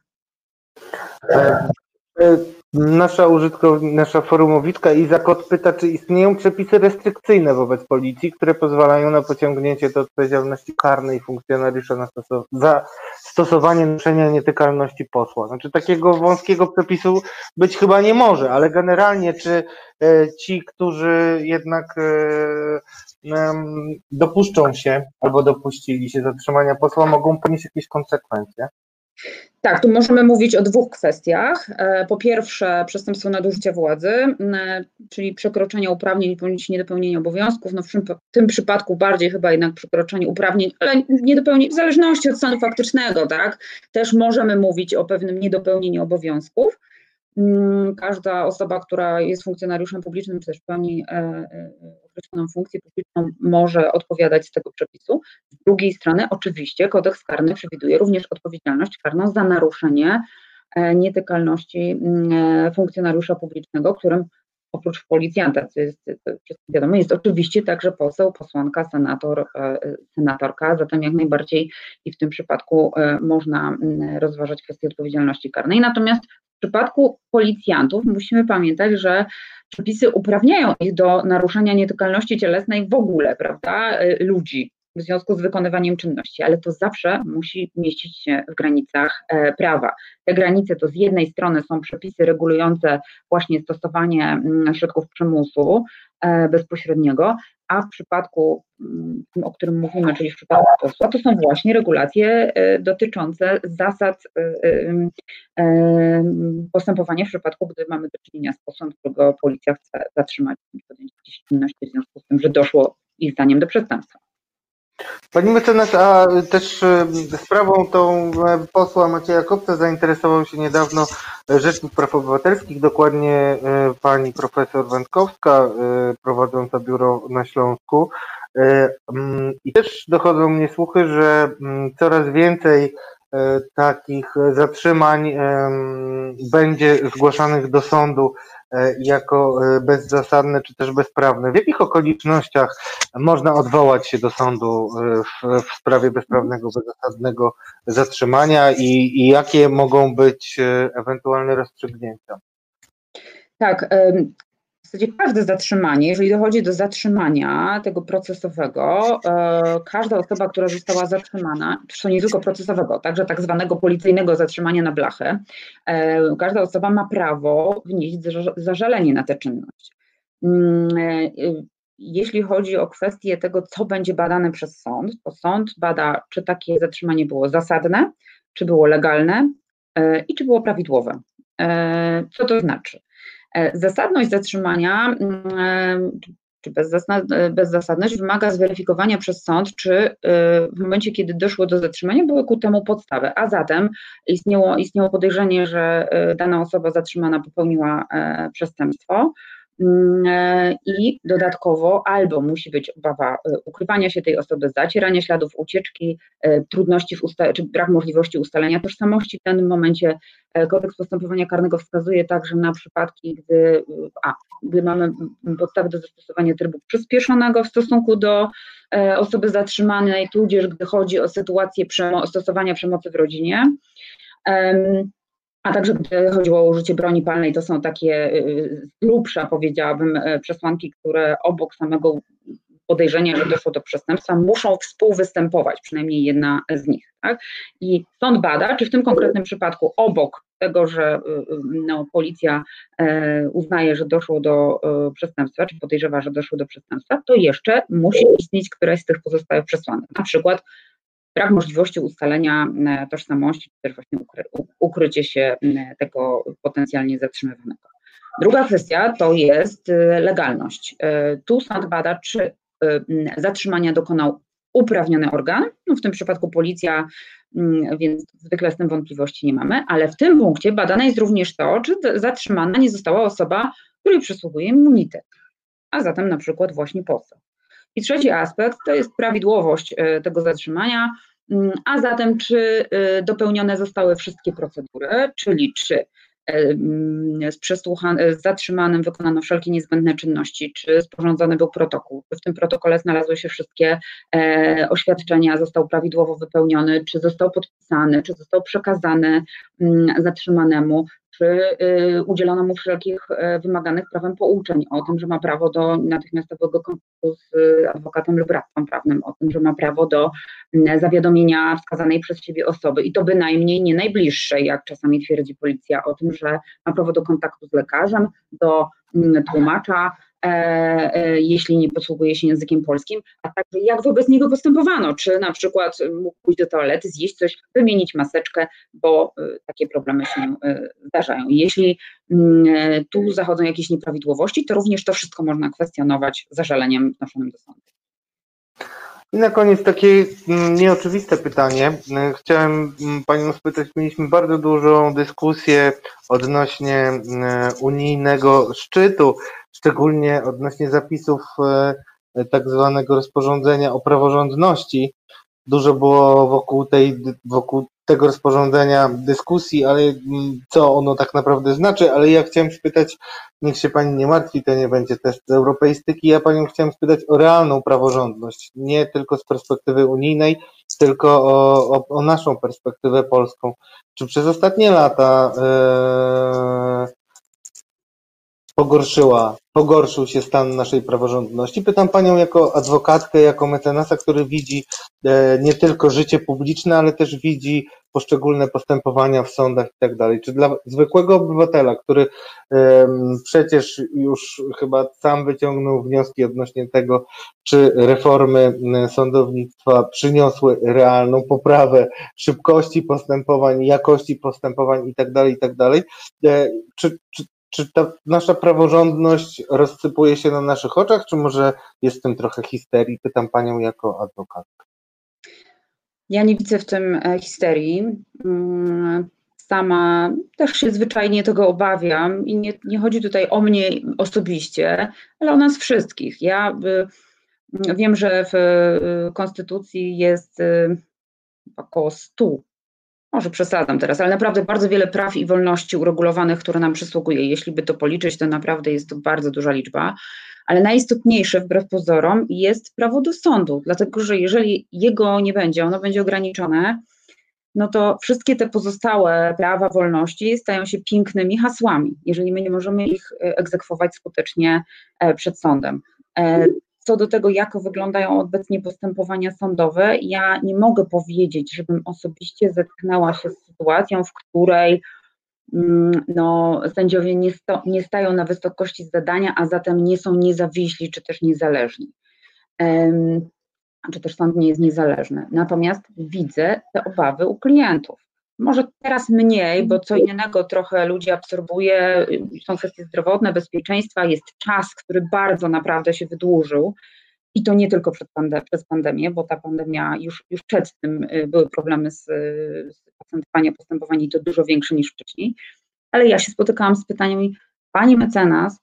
Nasza użytkownika, nasza forumowiczka Izakot pyta, czy istnieją przepisy restrykcyjne wobec policji, które pozwalają na pociągnięcie do odpowiedzialności karnej funkcjonariusza na stos za stosowanie naruszenia nietykalności posła. Znaczy takiego wąskiego przepisu być chyba nie może, ale generalnie czy e, ci, którzy jednak e, dopuszczą się albo dopuścili się zatrzymania posła, mogą ponieść jakieś konsekwencje? Tak, tu możemy mówić o dwóch kwestiach. E, po pierwsze, przestępstwo nadużycia władzy, czyli przekroczenie uprawnień bądź niedopełnienie obowiązków. No w tym przypadku bardziej chyba jednak przekroczenie uprawnień, ale niedopełnienie, w zależności od stanu faktycznego, tak, też możemy mówić o pewnym niedopełnieniu obowiązków. Mm, każda osoba, która jest funkcjonariuszem publicznym, czy też pełni e, e, określoną funkcję publiczną, może odpowiadać z tego przepisu. Z drugiej strony, oczywiście, kodeks karny przewiduje również odpowiedzialność karną za naruszenie e, nietykalności mm, funkcjonariusza publicznego, którym oprócz policjanta, co jest wiadomo, jest oczywiście także poseł, posłanka, senator, senatorka, zatem jak najbardziej i w tym przypadku można mm, rozważać kwestię odpowiedzialności karnej. Natomiast w przypadku policjantów musimy pamiętać, że przepisy uprawniają ich do naruszenia nietykalności cielesnej w ogóle, prawda, y, ludzi w związku z wykonywaniem czynności, ale to zawsze musi mieścić się w granicach e, prawa. Te granice to z jednej strony są przepisy regulujące właśnie stosowanie mm, środków przymusu e, bezpośredniego, a w przypadku, mm, o którym mówimy, czyli w przypadku posła, to są właśnie regulacje e, dotyczące zasad postępowania w przypadku, gdy mamy do czynienia z posłem, którego policja chce zatrzymać i podjąć jakieś czynności w związku z tym, że doszło ich zdaniem do przestępstwa. Pani mecenas, a też e, sprawą tą e, posła Macieja Kopca zainteresował się niedawno Rzecznik Praw Obywatelskich, dokładnie e, pani profesor Wędkowska, prowadząca biuro na Śląsku. Mm, I też dochodzą mnie słuchy, że mm, coraz więcej takich zatrzymań będzie zgłaszanych do sądu E, jako e, bezzasadne czy też bezprawne. W jakich okolicznościach można odwołać się do sądu e, w, w sprawie bezprawnego, bezzasadnego zatrzymania i, i jakie mogą być ewentualne rozstrzygnięcia? Tak, zasadzie każde zatrzymanie, jeżeli dochodzi do zatrzymania tego procesowego, e, każda osoba, która została zatrzymana, zresztą nie tylko procesowego, także tak zwanego policyjnego zatrzymania na blachę, e, każda osoba ma prawo wnieść zażalenie na tę czynność. Mm, e, jeśli chodzi o kwestię tego, co będzie badane przez sąd, to sąd bada, czy takie zatrzymanie było zasadne, czy było legalne i czy było prawidłowe. Co to znaczy? Zasadność zatrzymania czy bezzasadność wymaga zweryfikowania przez sąd, czy w momencie, kiedy doszło do zatrzymania, były ku temu podstawy. A zatem istniało, istniało podejrzenie, że dana osoba zatrzymana popełniła przestępstwo. Mm, e, i dodatkowo albo musi być obawa e, ukrywania się tej osoby, zacierania śladów ucieczki, e, trudności w usta- czy brak możliwości ustalenia tożsamości. W danym momencie kodeks postępowania karnego wskazuje także na przypadki, gdy, a, gdy mamy podstawy do zastosowania trybu przyspieszonego w stosunku do osoby zatrzymanej, tudzież gdy chodzi o sytuację przemo- stosowania przemocy w rodzinie. A także gdy chodziło o użycie broni palnej, to są takie y, z grubsza, powiedziałabym, e, przesłanki, które obok samego podejrzenia, że doszło do przestępstwa, muszą współwystępować, przynajmniej jedna z nich. Tak? I sąd bada, czy w tym konkretnym przypadku obok tego, że y, y, no, policja e, uznaje, że doszło do e, przestępstwa, czy podejrzewa, że doszło do przestępstwa, to jeszcze musi istnieć któraś z tych pozostałych przesłanek. Na przykład brak możliwości ustalenia e, tożsamości, czy też właśnie ukry, ukrycie się tego potencjalnie zatrzymywanego. Druga kwestia to jest e, legalność. E, tu sąd bada, czy zatrzymania dokonał uprawniony organ, no w tym przypadku policja, więc zwykle z tym wątpliwości nie mamy, ale w tym punkcie badane jest również to, czy zatrzymana nie została osoba, której przysługuje immunitet, a zatem na przykład właśnie poseł. I trzeci aspekt to jest prawidłowość e, tego zatrzymania, mm, a zatem czy e, dopełnione zostały wszystkie procedury, czyli czy e, mm, z, z zatrzymanym wykonano wszelkie niezbędne czynności, czy sporządzony był protokół, czy w tym protokole znalazły się wszystkie e, oświadczenia, został prawidłowo wypełniony, czy został podpisany, czy został przekazany m, mm, zatrzymanemu, czy y, udzielono mu wszelkich e, wymaganych prawem pouczeń o tym, że ma prawo do natychmiastowego kontaktu z adwokatem lub radcą prawnym, o tym, że ma prawo do zawiadomienia wskazanej przez siebie osoby. I to bynajmniej nie najbliższej, jak czasami twierdzi policja, o tym, że ma prawo do kontaktu z lekarzem, do tłumacza, jeśli nie posługuje się językiem polskim, a także jak wobec niego postępowano, czy na przykład mógł pójść do toalety, zjeść coś, wymienić maseczkę, bo e, takie problemy się zdarzają. Jeśli mm, tu zachodzą jakieś nieprawidłowości, to również to wszystko można kwestionować zażaleniem wnoszonym do sądu. I na koniec takie mm, nieoczywiste pytanie. Chciałem mm, Panią spytać, mieliśmy bardzo dużą dyskusję odnośnie unijnego szczytu szczególnie odnośnie zapisów e, tak zwanego rozporządzenia o praworządności. Dużo było wokół, tej, wokół tego rozporządzenia dyskusji, ale mm, co ono tak naprawdę znaczy, ale ja chciałem spytać, niech się Pani nie martwi, to nie będzie test z europeistyki, ja Panią chciałem spytać o realną praworządność, nie tylko z perspektywy unijnej, tylko o, o, o naszą perspektywę polską. Czy przez ostatnie lata e, pogorszyła, pogorszył się stan naszej praworządności. Pytam Panią jako adwokatkę, jako mecenasa, który widzi e, nie tylko życie publiczne, ale też widzi poszczególne postępowania w sądach i tak dalej. Czy dla zwykłego obywatela, który przecież już chyba sam wyciągnął wnioski odnośnie tego, czy reformy sądownictwa przyniosły realną poprawę szybkości postępowań, jakości postępowań i tak dalej, i tak dalej, e, czy, czy ta nasza praworządność rozsypuje się na naszych oczach, czy może jest w tym trochę histerii? Pytam panią jako adwokatkę. Ja nie widzę w tym e, histerii. Mm, sama też się zwyczajnie tego obawiam i nie, nie chodzi tutaj o mnie osobiście, ale o nas wszystkich. Ja y, wiem, że w y, Konstytucji jest y, około 100 może przesadzam teraz, ale naprawdę bardzo wiele praw i wolności uregulowanych, które nam przysługuje. Jeśli by to policzyć, to naprawdę jest to bardzo duża liczba. Ale najistotniejsze, wbrew pozorom, jest prawo do sądu, dlatego że jeżeli jego nie będzie, ono będzie ograniczone, no to wszystkie te pozostałe prawa, wolności stają się pięknymi hasłami, jeżeli my nie możemy ich e, egzekwować skutecznie e, przed sądem. Co do tego, jak wyglądają obecnie postępowania sądowe, ja nie mogę powiedzieć, żebym osobiście zetknęła się z sytuacją, w której mm, no, sędziowie nie, sto, nie stają na wysokości zadania, a zatem nie są niezawiśli czy też niezależni. czy też sąd nie jest niezależny. Natomiast widzę te obawy u klientów. Może teraz mniej, bo co innego trochę ludzi absorbuje, są kwestie zdrowotne, bezpieczeństwa, jest czas, który bardzo naprawdę się wydłużył. I to nie tylko przed pandem przez pandemię, bo ta pandemia już, już przed tym y, były problemy z, z procentowania postępowań i to dużo większe niż wcześniej. Ale ja się spotykałam z pytaniem, pani mecenas,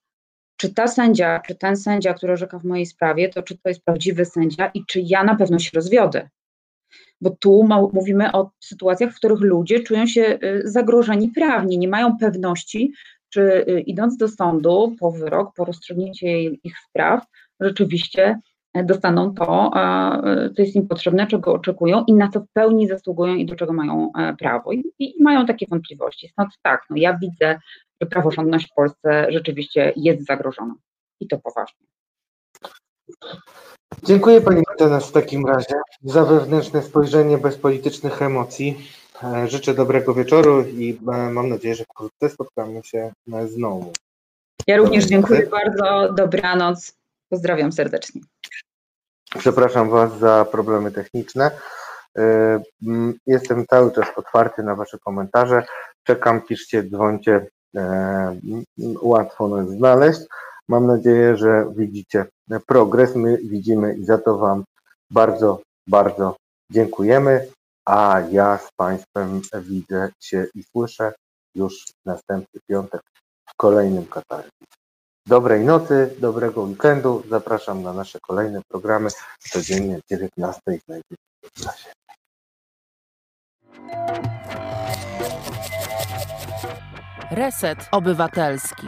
czy ta sędzia, czy ten sędzia, który orzeka w mojej sprawie, to czy to jest prawdziwy sędzia i czy ja na pewno się rozwiodę? Bo tu mówimy o sytuacjach, w których ludzie czują się y, zagrożeni prawnie, nie mają pewności, czy y, idąc do sądu po wyrok, po rozstrzygnięcie ich spraw, rzeczywiście dostaną to, co jest im potrzebne, czego oczekują i na co w pełni zasługują i do czego mają e, prawo. I, i mają takie wątpliwości. Stąd tak, no ja widzę, że praworządność w Polsce rzeczywiście jest zagrożona i to poważnie. Dziękuję Pani mecenas w takim razie za wewnętrzne spojrzenie bez politycznych emocji. E, życzę dobrego wieczoru i e, mam nadzieję, że wkrótce spotkamy się znowu. Ja również dziękuję bardzo. Dobranoc. Pozdrawiam serdecznie. Przepraszam Was za problemy techniczne. E, jestem cały czas otwarty na Wasze komentarze. Czekam, piszcie, dzwońcie. Łatwo nas znaleźć. Mam nadzieję, że widzicie progres. My widzimy i za to Wam bardzo, bardzo dziękujemy. A ja z Państwem widzę się i słyszę już następny piątek w kolejnym Katarze. Dobrej nocy, dobrego weekendu. Zapraszam na nasze kolejne programy codziennie o 19 znajdziecie w klasie. Reset Obywatelski.